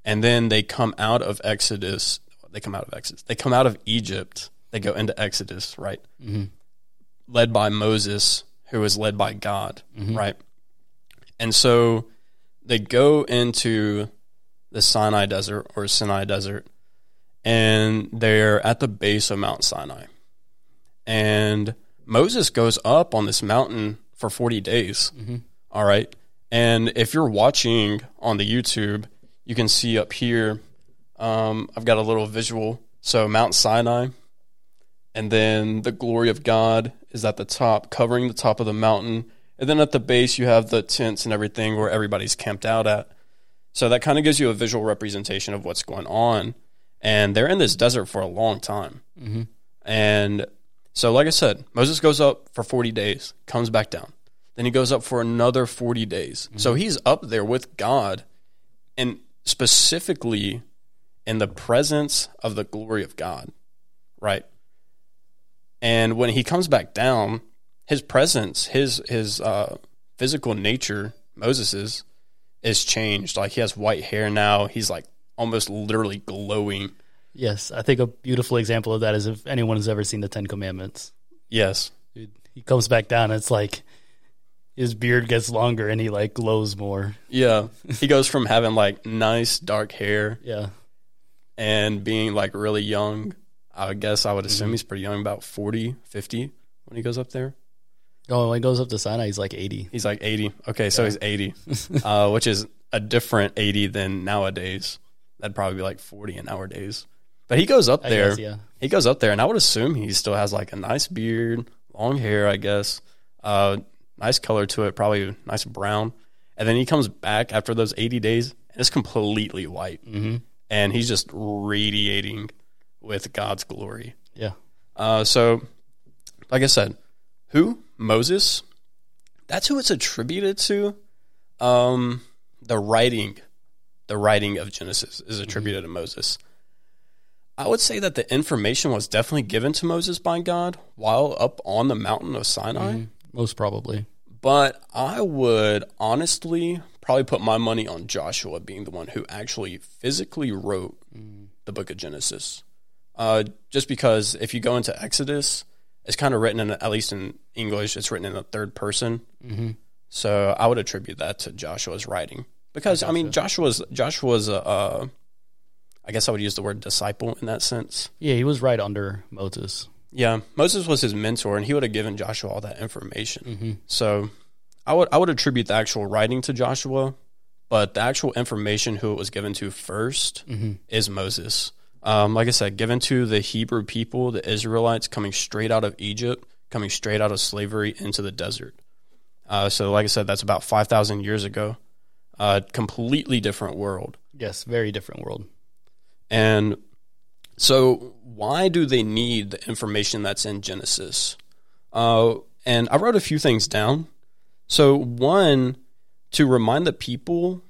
And then they come out of Exodus, they come out of Exodus, they come out of Egypt, they go into Exodus, right? Mm-hmm. Led by Moses, who was led by God, Mhm. right? And so they go into the Sinai Desert or Sinai Desert, and they're at the base of Mount Sinai. And Moses goes up on this mountain for 40 days. Mhm. All right. And if you're watching on the YouTube, you can see up here, um, I've got a little visual. So Mount Sinai, and then the glory of God is at the top, covering the top of the mountain. And then at the base, you have the tents and everything where everybody's camped out at. So that kind of gives you a visual representation of what's going on. And they're in this desert for a long time. Mm-hmm. And so, like I said, Moses goes up for 40 days, comes back down. Then he goes up for another 40 days. So he's up there with God and specifically in the presence of the glory of God, right? And when he comes back down, his presence, his his uh, physical nature, Moses's, is changed. Like he has white hair now. He's like almost literally glowing. Yes, I think a beautiful example of that is if anyone has ever seen the Ten Commandments. Yes. He comes back down. And it's like his beard gets longer and he like glows more. Yeah. he goes from having like nice dark hair <laughs> Yeah. and being like really young. I guess I would Mm-hmm. assume he's pretty young, about 40, 50 when he goes up there. Oh, when he goes up to Sinai, he's like 80. He's like 80. Okay, so he's 80, <laughs> uh, which is a different 80 than nowadays. That'd probably be like 40 in nowadays. But he goes up there. guess, yeah. He goes up there, and I would assume he still has like a nice beard, long hair, I guess, uh, nice color to it, probably nice brown. And then he comes back after those 80 days, and it's completely white. Mm-hmm. And he's just radiating with God's glory. Yeah. Uh, so, like I said, who Moses? That's who it's attributed to. Um, the writing, the writing of Genesis is attributed to Moses. I would say that the information was definitely given to Moses by God while up on the mountain of Sinai. Mhm. Most probably. But I would honestly probably put my money on Joshua being the one who actually physically wrote the book of Genesis. Uh, just because if you go into Exodus, it's kind of written in, at least in English, it's written in the third person. Mm-hmm. So I would attribute that to Joshua's writing because I mean Joshua's Joshua's a, uh, I guess I would use the word disciple in that sense. Yeah, he was right under Moses. Yeah, Moses was his mentor, and he would have given Joshua all that information. Mm-hmm. So I would I would attribute the actual writing to Joshua, but the actual information who it was given to 1st Mm-hmm. is Moses. Um, like I said, given to the Hebrew people, the Israelites coming straight out of Egypt, coming straight out of slavery into the desert. Uh, so, like I said, that's about five thousand years ago. Uh, completely different world. Yes, very different world. And so, why do they need the information that's in Genesis? Uh, and I wrote a few things down. So, one, to remind the people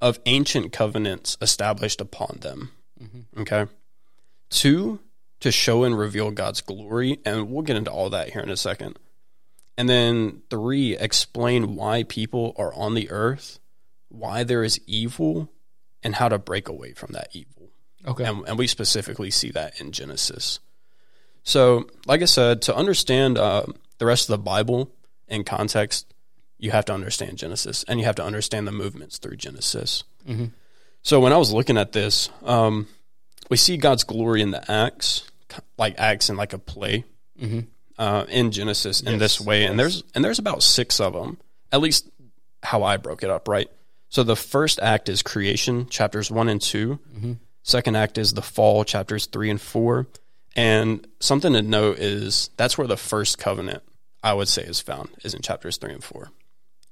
of ancient covenants established upon them. Okay. Two, to show and reveal God's glory. And we'll get into all that here in a second. And then three, explain why people are on the earth, why there is evil, and how to break away from that evil. Okay. And, and we specifically see that in Genesis. So, like I said, to understand uh, the rest of the Bible in context, you have to understand Genesis and you have to understand the movements through Genesis. Mm-hmm. So, when I was looking at this, um, we see God's glory in the acts, like acts in like a play Mm-hmm. uh, in Genesis in Yes, this way, and there's and there's about six of them, at least how I broke it up. Right. So the first act is creation, chapters one and 2 Mm-hmm. Second act is the fall, chapters three and four. And something to note is that's where the first covenant I would say is found is in chapters three and four.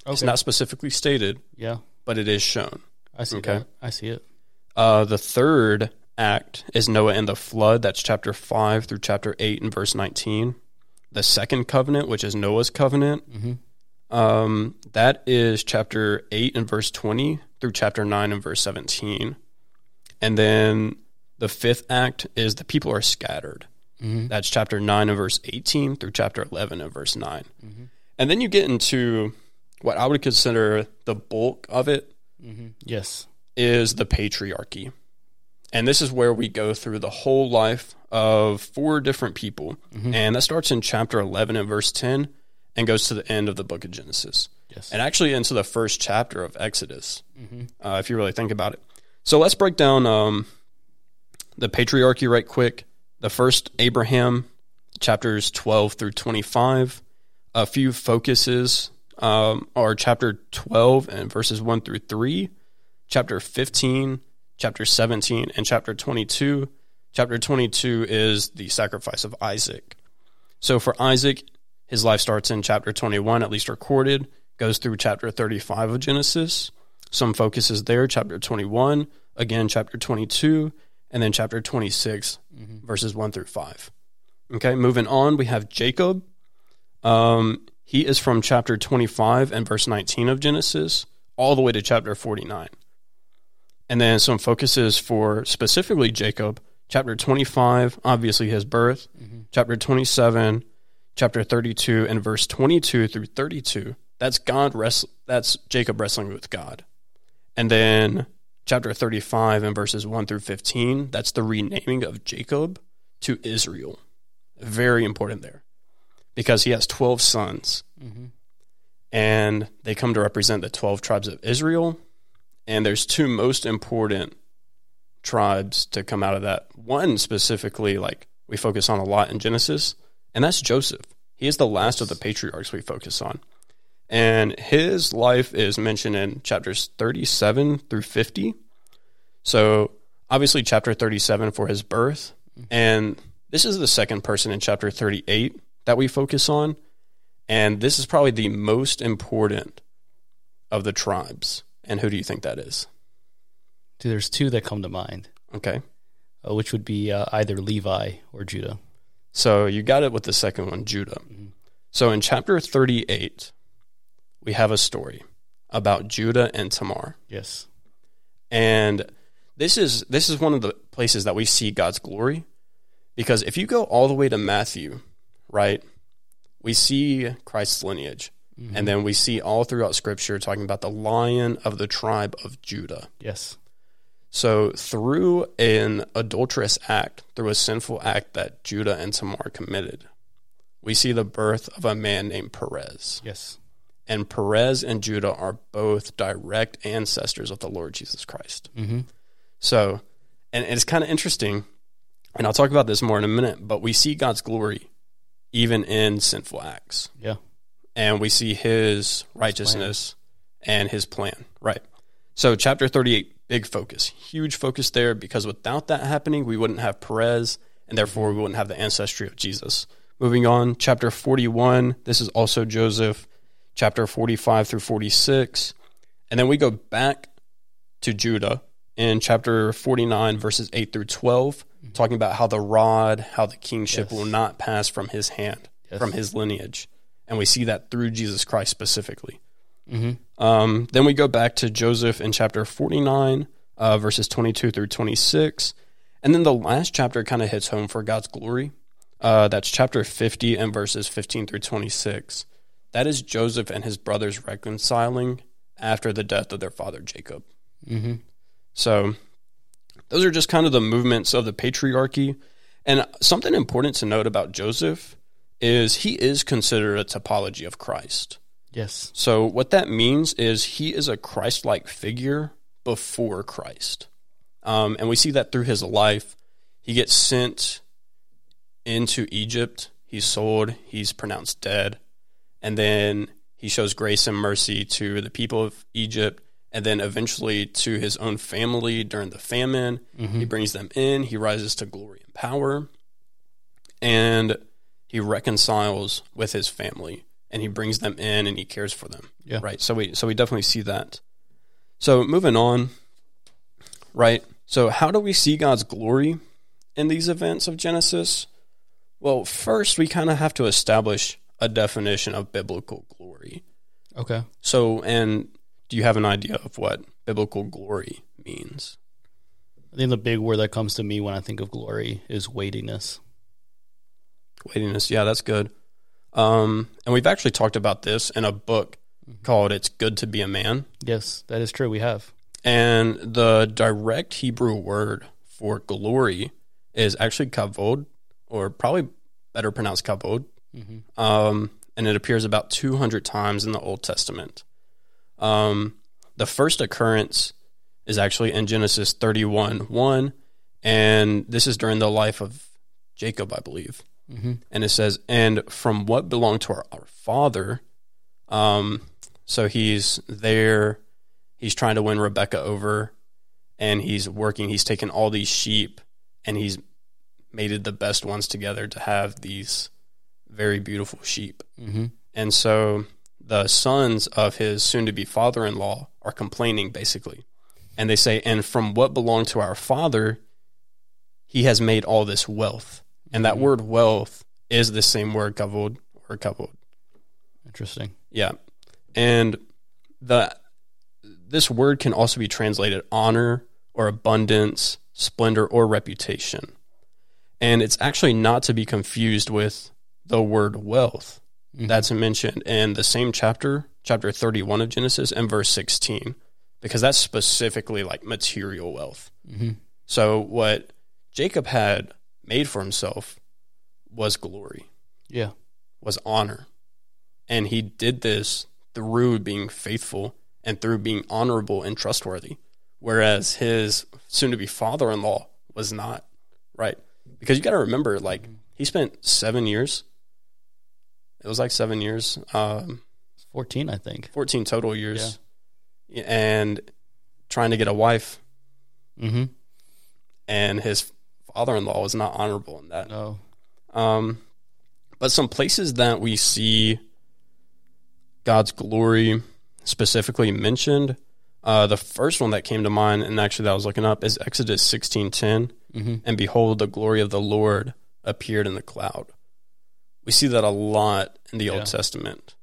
It's not specifically stated, Yeah, but it is shown. I see Okay. that. I see it. Uh, the third act is Noah and the flood. That's chapter 5 through chapter 8 and verse 19. The second covenant, which is Noah's covenant, Mm-hmm. um, that is chapter 8 and verse 20 through chapter 9 and verse 17. And then the fifth act is the people are scattered. Mm-hmm. That's chapter 9 and verse 18 through chapter 11 and verse 9. Mm-hmm. And then you get into what I would consider the bulk of it, Mm-hmm. Yes. is the patriarchy. And this is where we go through the whole life of four different people. Mm-hmm. And that starts in chapter 11 and verse 10 and goes to the end of the book of Genesis. Yes. And actually into the first chapter of Exodus, mm-hmm. uh, if you really think about it. So let's break down um, the patriarchy right quick. The first, Abraham, chapters 12 through 25. A few focuses um, are chapter 12 and verses 1 through 3, chapter 15, chapter 17, and chapter 22. Chapter 22 is the sacrifice of Isaac. So for Isaac, his life starts in chapter 21, at least recorded, goes through chapter 35 of Genesis. Some focuses there, chapter 21, again, chapter 22, and then chapter 26, verses 1 through 5. Okay, moving on, we have Jacob. Um, he is from chapter 25 and verse 19 of Genesis all the way to chapter 49. And then some focuses for specifically Jacob, chapter 25, obviously his birth, mm-hmm. chapter 27, chapter 32, and verse 22 through 32. That's God wrest- that's Jacob wrestling with God. And then chapter 35 and verses 1 through 15, that's the renaming of Jacob to Israel. Very important there because he has 12 sons Mm-hmm. and they come to represent the 12 tribes of Israel. And there's two most important tribes to come out of that. One specifically, like we focus on a lot in Genesis, and that's Joseph. He is the last of the patriarchs we focus on. And his life is mentioned in chapters 37 through 50. So, obviously, chapter 37 for his birth. And this is the second person in chapter 38 that we focus on. And this is probably the most important of the tribes. And who do you think that is? Dude, there's two that come to mind, Okay. uh, which would be uh, either Levi or Judah. So you got it with the second one, Judah. So in chapter 38, we have a story about Judah and Tamar. Yes. And this is this is one of the places that we see God's glory because if you go all the way to Matthew, right? We see Christ's lineage. And then we see all throughout scripture talking about the lion of the tribe of Judah. Yes. So, through an adulterous act, through a sinful act that Judah and Tamar committed, we see the birth of a man named Perez. Yes. And Perez and Judah are both direct ancestors of the Lord Jesus Christ. Mm-hmm. So, and it's kind of interesting, and I'll talk about this more in a minute, but we see God's glory even in sinful acts Yeah. and we see his righteousness and his plan. Right. So, chapter 38, big focus, huge focus there because without that happening, we wouldn't have Perez and therefore we wouldn't have the ancestry of Jesus. Moving on, chapter 41, this is also Joseph, chapter 45 through 46. And then we go back to Judah in chapter 49, verses 8 through 12, talking about how the rod, how the kingship Yes. will not pass from his hand, Yes. from his lineage. And we see that through Jesus Christ specifically. Mm-hmm. Um, then we go back to Joseph in chapter 49, uh, verses 22 through 26. And then the last chapter kind of hits home for God's glory. Uh, that's chapter 50 and verses 15 through 26. That is Joseph and his brothers reconciling after the death of their father Jacob. Mm-hmm. So those are just kind of the movements of the patriarchy. And something important to note about Joseph is he is considered a typology of Christ. Yes. So what that means is he is a Christ-like figure before Christ, um, and we see that through his life. He gets sent into Egypt. He's sold. He's pronounced dead, and then he shows grace and mercy to the people of Egypt, and then eventually to his own family during the famine. Mm-hmm. He brings them in. He rises to glory and power, and he reconciles with his family and he brings them in and he cares for them. Yeah. Right. So we so we definitely see that. So moving on, right? So how do we see God's glory in these events of Genesis? Well, first we kind of have to establish a definition of biblical glory. Okay. So, and do you have an idea of what biblical glory means? I think the big word that comes to me when I think of glory is weightiness. Weightiness. Yeah, that's good. Um, and we've actually talked about this in a book called "It's Good to Be a Man." Yes, that is true. We have. And the direct Hebrew word for glory is actually kavod, or probably better pronounced kavod. Mm-hmm. Um, and it appears about 200 times in the Old Testament. Um, the first occurrence is actually in Genesis 31 1, and this is during the life of Jacob, I believe. Mm-hmm. And it says, and from what belonged to our, our father, um, so he's there, he's trying to win Rebecca over, and he's working, he's taken all these sheep, and he's mated the best ones together to have these very beautiful sheep. Mm-hmm. And so the sons of his soon to be father in law are complaining basically. And they say, And from what belonged to our father, he has made all this wealth. And that Mhm. word wealth is the same word kavod or kavod. Interesting. Yeah. And the this word can also be translated honor or abundance, splendor or reputation. And it's actually not to be confused with the word wealth Mhm. that's mentioned in the same chapter, chapter 31 of Genesis and verse 16, because that's specifically like material wealth. Mm-hmm. So what Jacob had made for himself was glory, Yeah. was honor. And he did this through being faithful and through being honorable and trustworthy, whereas his soon to be father in law was not, right? because you got to remember, like he spent seven years. It was like seven years, um, 14, I think. fourteen total years, and trying to get a wife. Mm-hmm. And his father-in-law was not honorable in that. No. Um, but some places that we see God's glory specifically mentioned. Uh, the first one that came to mind, and actually that I was looking up, is Exodus sixteen ten. Mm-hmm. And behold, the glory of the Lord appeared in the cloud. We see that a lot in the Yeah. Old Testament.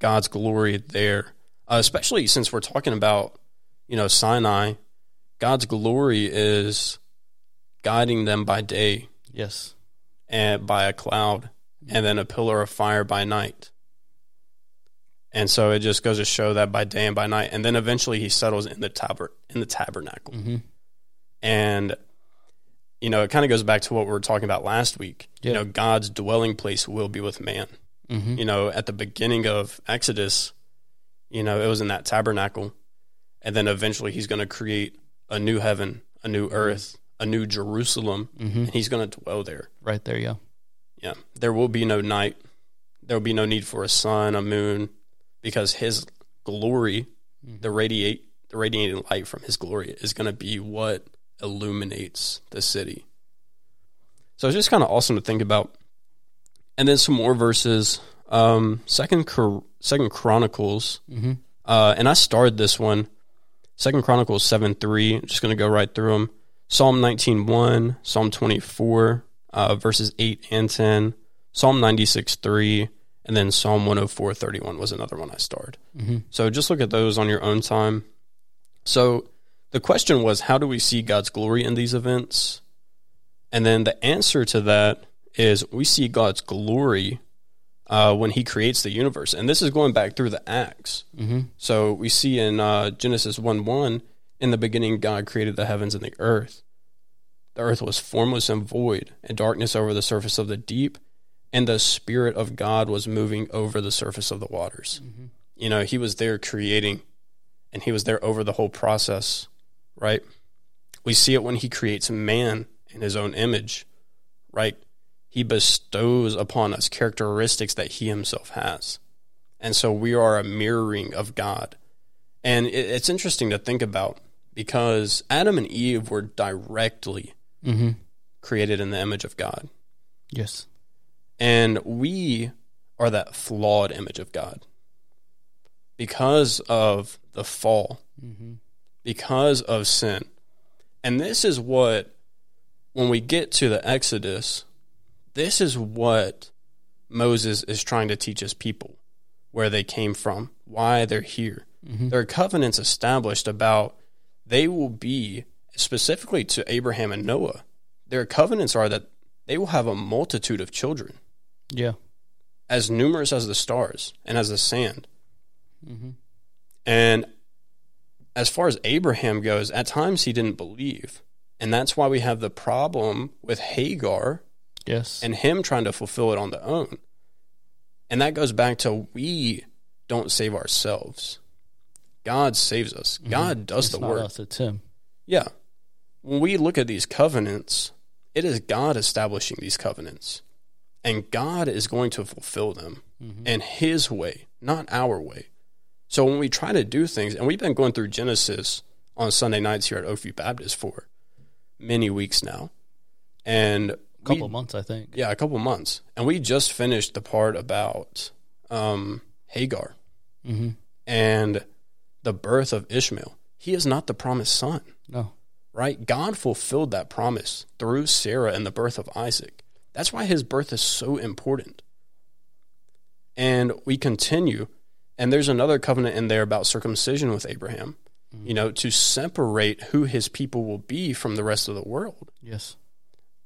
God's glory there, uh, especially since we're talking about, you know, Sinai. God's glory is guiding them by day Yes. and by a cloud, and then a pillar of fire by night. And so it just goes to show that by day and by night, and then eventually he settles in the taber in the tabernacle. Mm-hmm. And you know, it kind of goes back to what we were talking about last week. You know, God's dwelling place will be with man. Mm-hmm. You know, at the beginning of Exodus, you know, it was in that tabernacle, and then eventually he's going to create a new heaven, a new earth, a new Jerusalem, Mm-hmm. and he's going to dwell there. Right there, yeah. Yeah. There will be no night. There will be no need for a sun, a moon, because his glory, the radiate the radiating light from his glory is going to be what illuminates the city. So it's just kind of awesome to think about. And then some more verses. Um, second, second Chronicles, Mm-hmm. uh, and I started this one. Second Chronicles seven three. I'm just going to go right through them. Psalm nineteen one, Psalm twenty four, uh, verses eight and ten, Psalm ninety six three, and then Psalm one hundred four thirty one was another one I starred. Mm-hmm. So just look at those on your own time. So the question was, how do we see God's glory in these events? And then the answer to that is we see God's glory uh, when He creates the universe, and this is going back through the Acts. Mm-hmm. So we see in uh, Genesis 1 1, in the beginning, God created the heavens and the earth. The earth was formless and void, and darkness over the surface of the deep, and the Spirit of God was moving over the surface of the waters. Mm-hmm. You know, He was there creating, and He was there over the whole process, right? We see it when He creates man in His own image, right? He bestows upon us characteristics that He Himself has. And so we are a mirroring of God. And it's interesting to think about because Adam and Eve were directly Mm-hmm. created in the image of God. Yes. And we are that flawed image of God because of the fall, Mm-hmm. Because of sin. And this is what, when we get to the Exodus, this is what Moses is trying to teach his people where they came from, why they're here. Mm-hmm. There are covenants established about they will be specifically to Abraham and Noah. Their covenants are that they will have a multitude of children, Yeah. as numerous as the stars and as the sand. Mm-hmm. And as far as Abraham goes, at times he didn't believe. And that's why we have the problem with Hagar Yes. and him trying to fulfill it on their own. And that goes back to we don't save ourselves. God saves us. God does Mm-hmm. it's the not work. us, it's him. Yeah. When we look at these covenants, it is God establishing these covenants. And God is going to fulfill them Mm-hmm. in His way, not our way. So when we try to do things, and we've been going through Genesis on Sunday nights here at Oakview Baptist for many weeks now. And A couple we- months, I think. yeah, a couple months. And we just finished the part about um, Hagar Mm-hmm. and the birth of Ishmael. He is not the promised son No. right? God fulfilled that promise through Sarah and the birth of Isaac. That's why his birth is so important. And we continue, and there's another covenant in there about circumcision with Abraham, you know, to separate who his people will be from the rest of the world. Yes.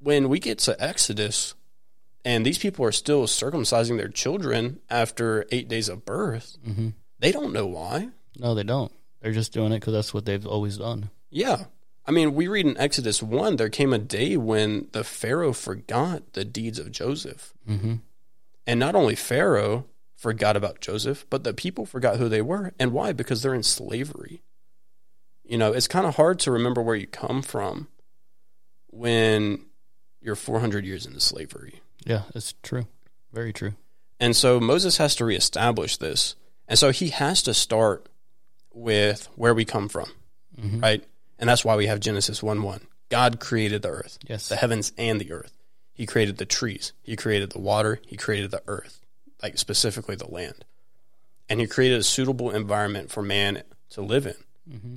When we get to Exodus, and these people are still circumcising their children after eight days of birth, Mm-hmm. they don't know why. No, they don't. They're just doing it because that's what they've always done. Yeah. I mean, we read in Exodus 1, there came a day when the Pharaoh forgot the deeds of Joseph. Mm-hmm. And not only Pharaoh forgot about Joseph, but the people forgot who they were. And why? Because they're in slavery. You know, it's kind of hard to remember where you come from when you're 400 years into slavery. Yeah, it's true. Very true. And so Moses has to reestablish this. And so he has to start with where we come from, Mhm. right? And that's why we have Genesis 1 1. God created the earth, Yes. the heavens and the earth. He created the trees, He created the water, He created the earth, like specifically the land. And He created a suitable environment for man to live in. hmm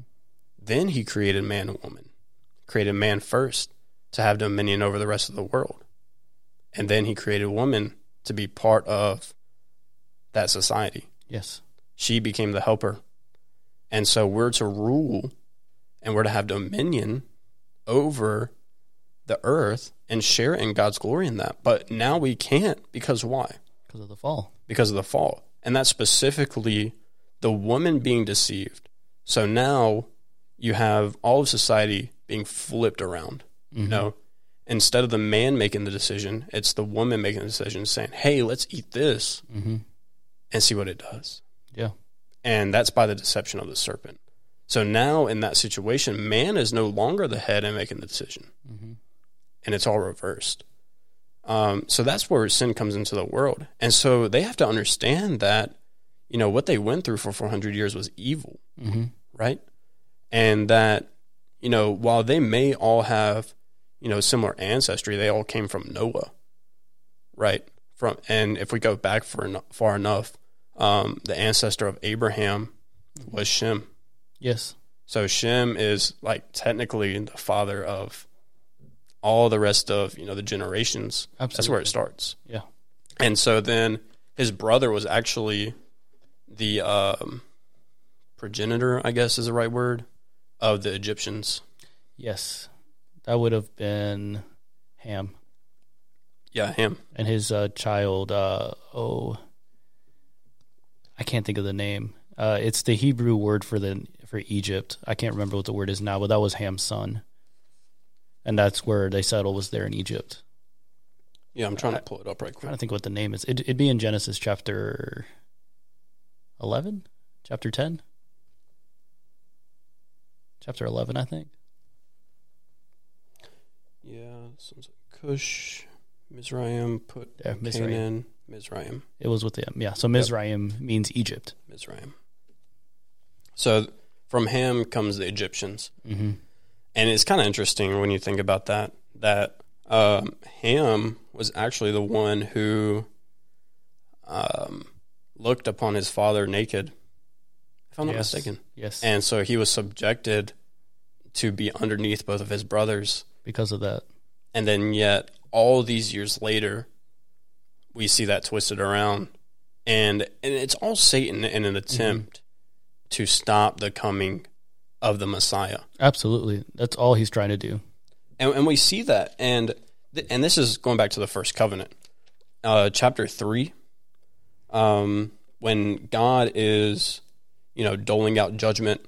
Then He created man and woman, created man first to have dominion over the rest of the world. And then He created woman to be part of that society Yes. she became the helper. And so we're to rule and we're to have dominion over the earth and share in God's glory in that. But now we can't because why? Because of the fall. Because of the fall. And that's specifically the woman being deceived. So now you have all of society being flipped around. You Mhm. know, instead of the man making the decision, it's the woman making the decision saying, Hey, let's eat this hmm and see what it does. Yeah. And that's by the deception of the serpent. So now in that situation, man is no longer the head and making the decision, hmm and it's all reversed. Um, so that's where sin comes into the world. And so they have to understand that, you know, what they went through for 400 years was evil, hmm right? And that, you know, while they may all have, you know, similar ancestry, they all came from Noah, right? From and if we go back for eno- far enough, um, the ancestor of Abraham was Shem. Yes. So Shem is like technically the father of all the rest of you know the generations. Absolutely. That's where it starts. Yeah. And so then his brother was actually the um, progenitor, I guess is the right word, of the Egyptians. Yes. That would have been Ham Yeah, him. and his uh, child. Uh, oh, I can't think of the name. Uh, it's the Hebrew word for the for Egypt. I can't remember what the word is now, but that was Ham's son, and that's where they settled was there in Egypt. Yeah, I'm trying to pull it up right I'm trying to think what the name is. It, it'd be in Genesis chapter eleven, chapter ten, chapter eleven, I think. Yeah, sounds like Cush, Mizraim, put Yeah, Mizraim. Canaan, Mizraim, It was with them. Yeah. So Mizraim means Egypt. Mizraim. So from Ham comes the Egyptians. Mm-hmm. And it's kind of interesting when you think about that, that um, Ham was actually the one who um, looked upon his father naked, if I'm not Yes. mistaken. Yes. And so he was subjected to be underneath both of his brothers. because of that. And then yet, all these years later, we see that twisted around. And, and it's all Satan in an attempt to stop the coming of the Messiah. Absolutely. That's all he's trying to do. and, and we see that and th- and this is going back to the first covenant uh, chapter 3 um, when god is you know doling out judgment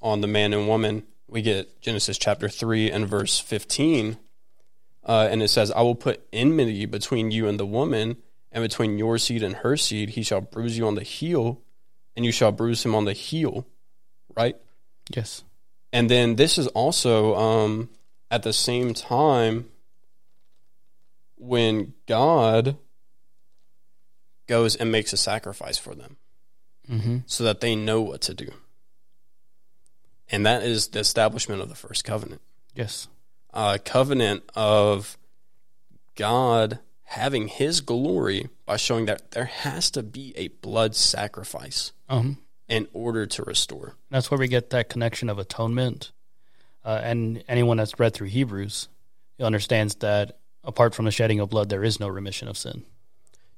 on the man and woman we get genesis chapter 3 and verse 15 uh, and it says i will put enmity between you and the woman and between your seed and her seed he shall bruise you on the heel and you shall bruise him on the heel right Yes. and then this is also um, at the same time when God goes and makes a sacrifice for them Mm-hmm. so that they know what to do. And that is the establishment of the first covenant. Yes. A covenant of God having his glory by showing that there has to be a blood sacrifice Um. In order to restore. That's where we get that connection of atonement. Uh, and anyone that's read through Hebrews understands that apart from the shedding of blood, there is no remission of sin.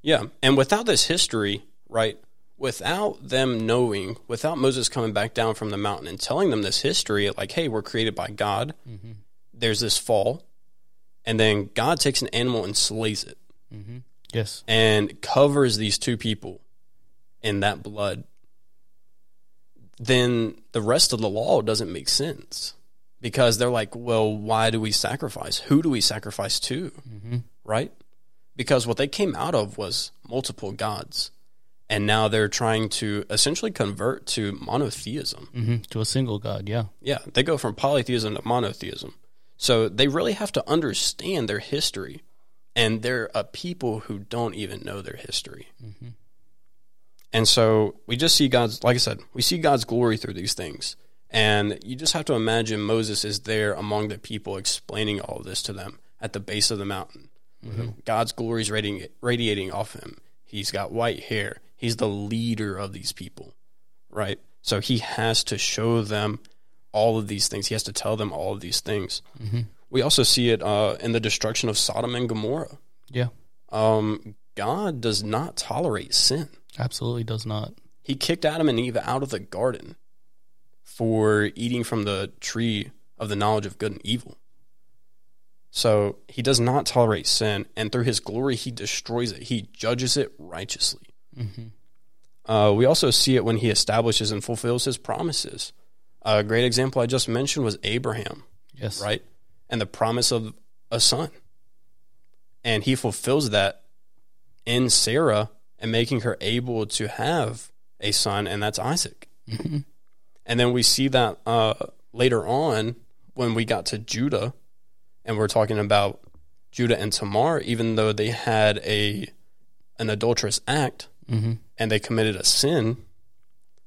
Yeah, and without this history, right? Without them knowing, without Moses coming back down from the mountain and telling them this history, like, hey, we're created by God. Mm-hmm. There's this fall, and then God takes an animal and slays it Mm-hmm. Yes. and covers these two people in that blood. Then the rest of the law doesn't make sense because they're like, well, why do we sacrifice? Who do we sacrifice to? Mm-hmm. right? Because what they came out of was multiple gods. And now they're trying to essentially convert to monotheism. Mm-hmm. To a single God. Yeah. Yeah, they go from polytheism to monotheism. So they really have to understand their history. And they're a people who don't even know their history. And so we just see God's, like I said, we see God's glory through these things. And you just have to imagine Moses is there among the people explaining all of this to them at the base of the mountain. God's glory is radiating, radiating off him. He's got white hair. He's the leader of these people, right? So he has to show them all of these things. He has to tell them all of these things. We also see it uh, in the destruction of Sodom and Gomorrah. Yeah. Um, God does not tolerate sin. Absolutely does not. He kicked Adam and Eve out of the garden for eating from the tree of the knowledge of good and evil. So he does not tolerate sin, and through his glory, he destroys it. He judges it righteously. Uh, we also see it when he establishes and fulfills his promises. A great example I just mentioned was Abraham, Yes. right? And the promise of a son. And he fulfills that in Sarah and making her able to have a son, and that's Isaac. And then we see that uh, later on when we got to Judah, and we're talking about Judah and Tamar, even though they had a an adulterous act Mm-hmm. and they committed a sin,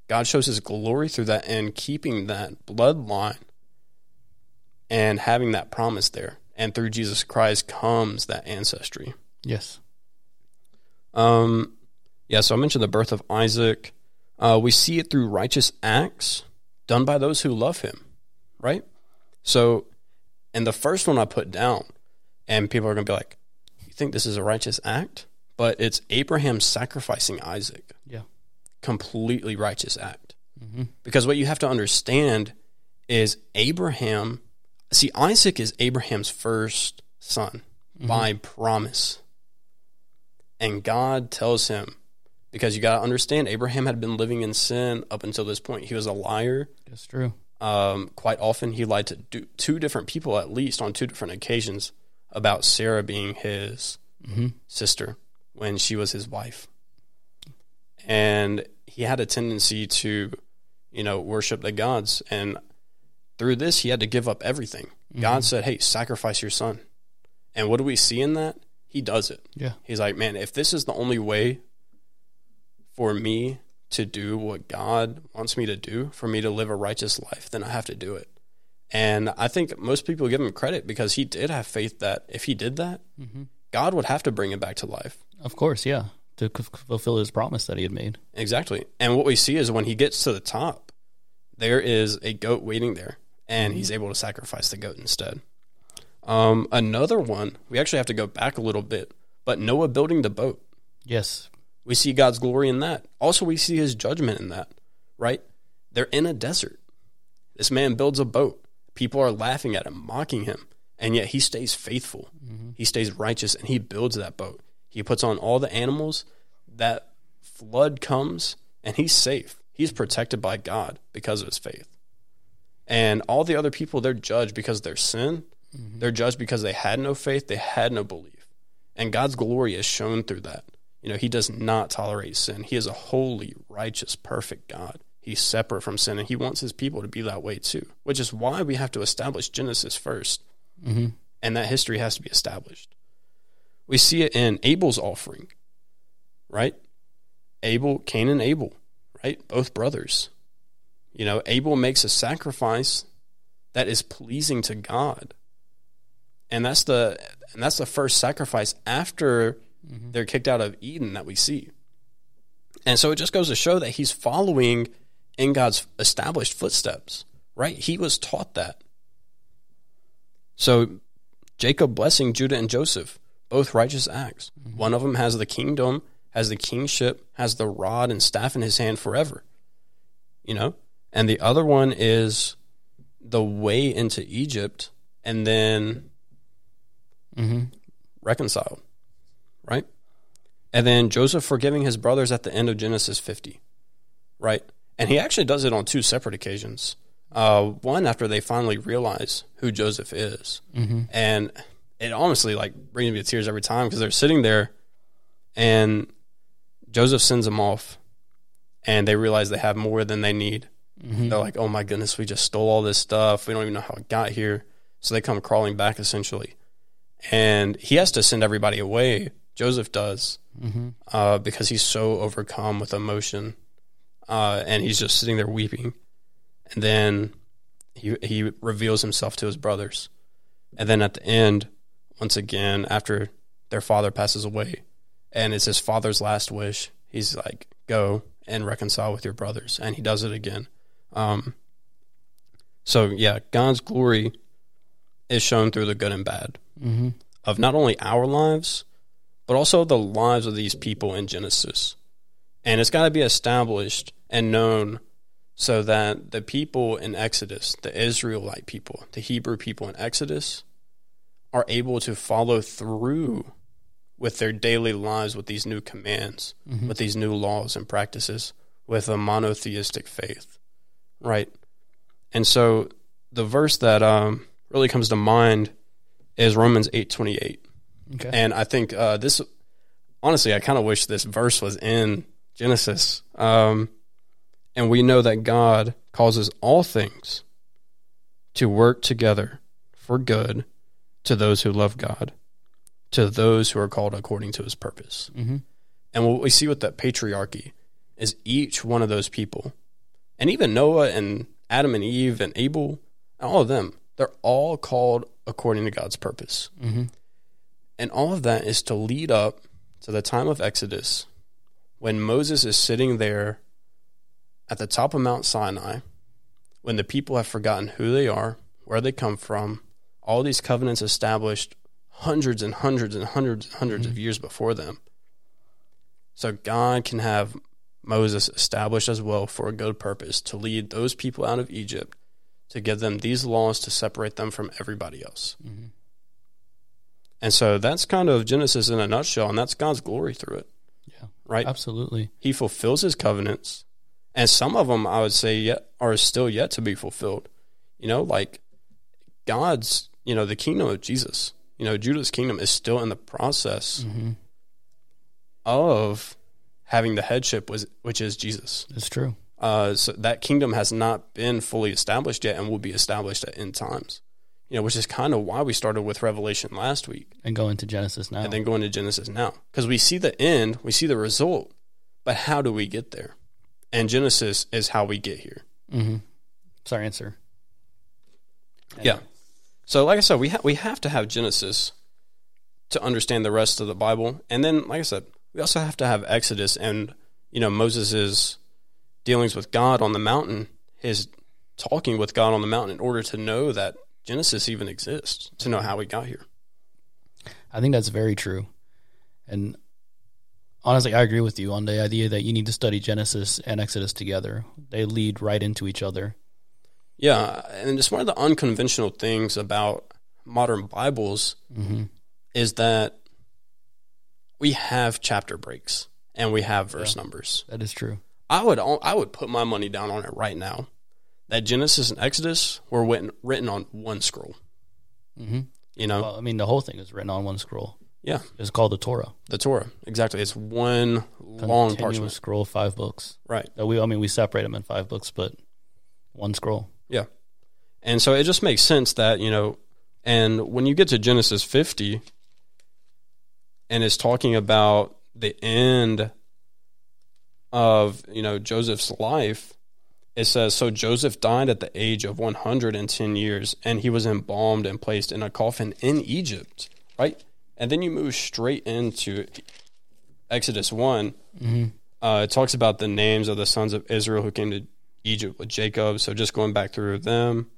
God shows His glory through that and keeping that bloodline and having that promise there. And through Jesus Christ comes that ancestry. Yes. Um, yeah, so I mentioned the birth of Isaac. Uh, we see it through righteous acts done by those who love him, right? So, and the first one I put down, and people are going to be like, You think this is a righteous act? But it's Abraham sacrificing Isaac. Yeah. Completely righteous act. Mm-hmm. Because what you have to understand is Abraham, see, Isaac is Abraham's first son by promise. And God tells him, because you got to understand, Abraham had been living in sin up until this point. He was a liar. That's true. Um, quite often, he lied to do, two different people, at least on two different occasions, about Sarah being his Mm-hmm. sister when she was his wife. And he had a tendency to, you know, worship the gods. And through this, he had to give up everything. God said, hey, sacrifice your son. And what do we see in that? He does it. Yeah. He's like, man, if this is the only way for me to do what God wants me to do, for me to live a righteous life, then I have to do it. And I think most people give him credit because he did have faith that if he did that, God would have to bring him back to life. Of course, yeah. To c- fulfill his promise that he had made. Exactly. And what we see is when he gets to the top, there is a goat waiting there, and he's able to sacrifice the goat instead. Um, another one, we actually have to go back a little bit, but Noah building the boat. Yes. We see God's glory in that. Also, we see his judgment in that, right? They're in a desert. This man builds a boat. People are laughing at him, mocking him, and yet he stays faithful. Mm-hmm. He stays righteous and he builds that boat. He puts on all the animals. That flood comes and he's safe. He's protected by God because of his faith. And all the other people, they're judged because of their sin. Mm-hmm. They're judged because they had no faith, they had no belief. And God's glory is shown through that. You know, He does not tolerate sin. He is a holy, righteous, perfect God. He's separate from sin, and He wants His people to be that way too, which is why we have to establish Genesis 1st Mm-hmm. And that history has to be established. We see it in Abel's offering, right? Abel, Cain and Abel, right? Both brothers. You know, Abel makes a sacrifice that is pleasing to God. And that's the and that's the first sacrifice after they're kicked out of Eden that we see. And so it just goes to show that he's following in God's established footsteps, right? He was taught that. So Jacob blessing Judah and Joseph, both righteous acts. One of them has the kingdom, has the kingship, has the rod and staff in his hand forever. You know? And the other one is the way into Egypt and then Mm-hmm. reconciled, right? And then Joseph forgiving his brothers at the end of Genesis 50, right? And he actually does it on two separate occasions. Uh, one after they finally realize who Joseph is, Mm-hmm. and it honestly like brings me to tears every time because they're sitting there, and Joseph sends them off, and they realize they have more than they need. Mm-hmm. They're like, "Oh my goodness, we just stole all this stuff. We don't even know how it got here." So they come crawling back essentially. And he has to send everybody away. Joseph does Mm-hmm. uh, because he's so overcome with emotion. Uh, and he's just sitting there weeping. And then he, he reveals himself to his brothers. And then at the end, once again, after their father passes away, and it's his father's last wish, he's like, go and reconcile with your brothers. And he does it again. Um, so, yeah, God's glory is shown through the good and bad Mm-hmm. of not only our lives, but also the lives of these people in Genesis. And it's got to be established and known so that the people in Exodus, the Israelite people, the Hebrew people in Exodus, are able to follow through with their daily lives with these new commands, Mhm. with these new laws and practices, with a monotheistic faith, right? And so the verse that um, really comes to mind is Romans eight twenty eight. Okay. And I think uh, this, honestly, I kind of wish this verse was in Genesis. Um, and we know that God causes all things to work together for good to those who love God, to those who are called according to his purpose. mm-hmm. And what we see with that patriarchy is each one of those people, and even Noah and Adam and Eve and Abel, all of them, they're all called according to God's purpose. Mm-hmm. And all of that is to lead up to the time of Exodus when Moses is sitting there at the top of Mount Sinai, when the people have forgotten who they are, where they come from, all these covenants established hundreds and hundreds and hundreds and 100s of years before them. So God can have Moses established as well for a good purpose to lead those people out of Egypt, to give them these laws to separate them from everybody else. Mm-hmm. And so that's kind of Genesis in a nutshell, and that's God's glory through it, Yeah. right? Absolutely. He fulfills his covenants, and some of them I would say yet are still yet to be fulfilled. You know, like God's, you know, the kingdom of Jesus. You know, Judah's kingdom is still in the process Mm-hmm. of having the headship, was which is Jesus. It's true. Uh, so that kingdom has not been fully established yet, and will be established at end times. You know, which is kind of why we started with Revelation last week. And go into Genesis now. and then go into Genesis now. Because we see the end, we see the result, but how do we get there? And Genesis is how we get here. mm-hmm. Sorry, answer. Yeah. So, like I said, we ha- we have to have Genesis to understand the rest of the Bible, and then, like I said, we also have to have Exodus and you know Moses's dealings with God on the mountain, his talking with God on the mountain, in order to know that Genesis even exists, to know how we got here. I think that's very true. And honestly, I agree with you on the idea that you need to study Genesis and Exodus together. They lead right into each other. Yeah, and it's one of the unconventional things about modern Bibles Mm-hmm. is that we have chapter breaks and we have verse numbers. That is true. I would I would put my money down on it right now that Genesis and Exodus were written, written on one scroll. Mm-hmm. You know, Well, I mean, the whole thing is written on one scroll. yeah, It's called the Torah. the Torah exactly. It's one long parchment, scroll, five books. right? We, I mean, we separate them in five books, but one scroll. Yeah, and so it just makes sense that you know, and when you get to Genesis fifty, and it's talking about the end of you know Joseph's life, it says so Joseph died at the age of one hundred and ten years, and he was embalmed and placed in a coffin in Egypt, right? And then you move straight into Exodus one. Mm-hmm. Uh, it talks about the names of the sons of Israel who came to Egypt with Jacob. So just going back through them.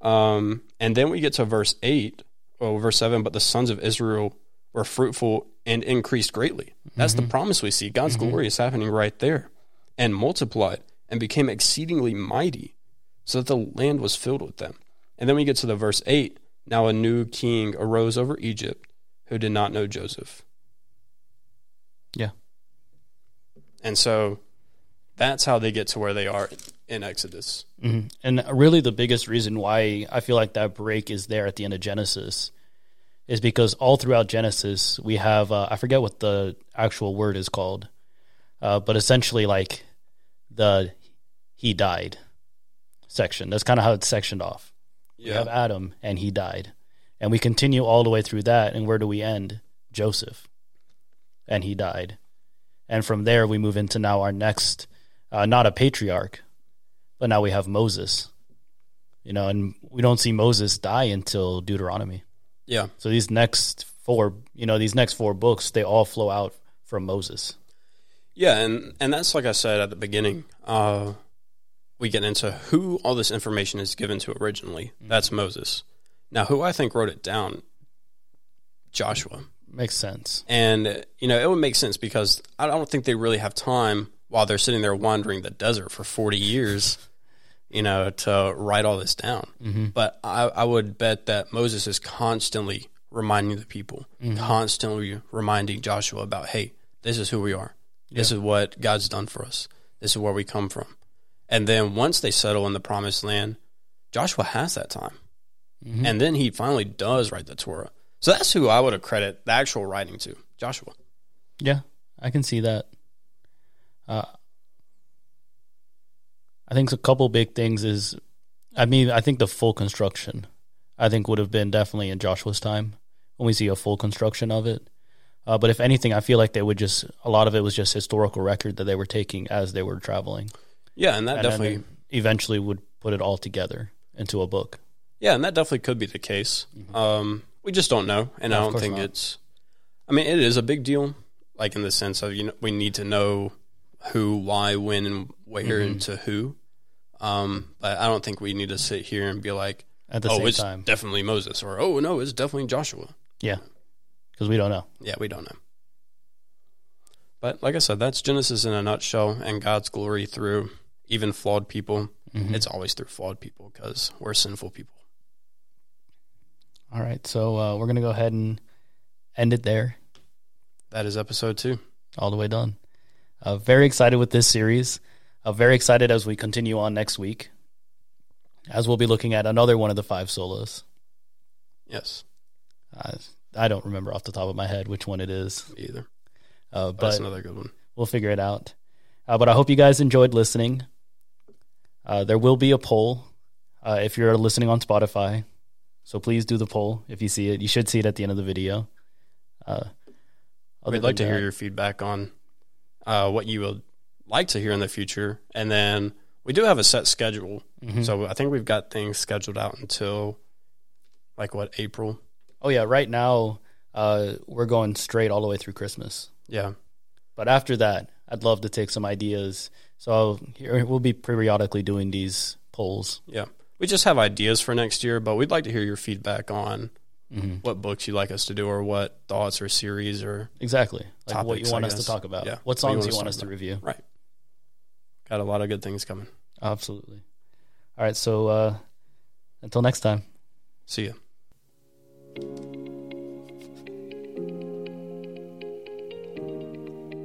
Um, and then we get to verse 8, well, verse 7, but the sons of Israel were fruitful and increased greatly. That's the promise we see. God's glory is happening right there. And multiplied and became exceedingly mighty, so that the land was filled with them. And then we get to the verse 8 now a new king arose over Egypt who did not know Joseph. Yeah. And so that's how they get to where they are in Exodus. hmm And really, the biggest reason why I feel like that break is there at the end of Genesis is because all throughout Genesis we have uh, I forget what the actual word is called, uh, but essentially like the he died section. That's kind of how it's sectioned off. We have Adam, and he died. And we continue all the way through that. And where do we end? Joseph. And he died. And from there, we move into now our next, uh, not a patriarch, but now we have Moses. You know, and we don't see Moses die until Deuteronomy. Yeah. So these next four, you know, these next four books, they all flow out from Moses. Yeah, and and that's like I said at the beginning. Uh, we get into who all this information is given to originally. That's mm-hmm. Moses. Now, who I think wrote it down, Joshua. Makes sense. And you know, it would make sense because I don't think they really have time while they're sitting there wandering the desert for forty years, you know, to write all this down. Mm-hmm. But I, I would bet that Moses is constantly reminding the people, mm-hmm. constantly reminding Joshua about, hey, this is who we are. This is what God's done for us. This is where we come from. And then once they settle in the promised land, Joshua has that time. And then he finally does write the Torah. So that's who I would accredit the actual writing to, Joshua. Yeah, I can see that. Uh, I think a couple big things is, I mean, I think the full construction, I think would have been definitely in Joshua's time when we see a full construction of it. Uh, but if anything, I feel like they would just a lot of it was just historical record that they were taking as they were traveling, Yeah, and that and definitely eventually would put it all together into a book. Yeah, and that definitely could be the case. Um, we just don't know, and No, I don't think not. it's. I mean, it is a big deal, like in the sense of you know we need to know who, why, when, and where, Mm-hmm. and to who. Um, but I don't think we need to sit here and be like, At the "Oh, same it's time, definitely Moses," or "Oh, no, it's definitely Joshua." yeah, because we don't know. Yeah, we don't know. But like I said, that's Genesis in a nutshell, and God's glory through even flawed people. Mm-hmm. It's always through flawed people because we're sinful people. All right, so uh, we're gonna go ahead and end it there. That is episode two. all the way done. Uh, very excited with this series. Uh, very excited as we continue on next week, as we'll be looking at another one of the five solas. Yes, Uh, I don't remember off the top of my head which one it is, me either. uh, But that's another good one. we'll figure it out. Uh, but I hope you guys enjoyed listening. Uh, there will be a poll uh, if you're listening on Spotify. So please do the poll if you see it. You should see it at the end of the video. Uh, We'd like to than hear your feedback on uh, what you would like to hear in the future, and then we do have a set schedule. Mhm. So I think we've got things scheduled out until like what April. Oh yeah, right now uh, we're going straight all the way through Christmas. Yeah, But after that, I'd love to take some ideas. So here we'll be periodically doing these polls. yeah. We just have ideas for next year, but we'd like to hear your feedback on Mm-hmm. what books you'd like us to do, or what thoughts or series, or Exactly, like what you want us to talk about. Yeah. What What you songs want you want us to about. review? Right. Got a lot of good things coming. Absolutely. All right. So uh, until next time. See ya.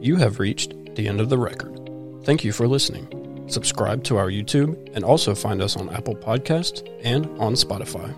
You have reached the end of the record. Thank you for listening. Subscribe to our YouTube and also find us on Apple Podcasts and on Spotify.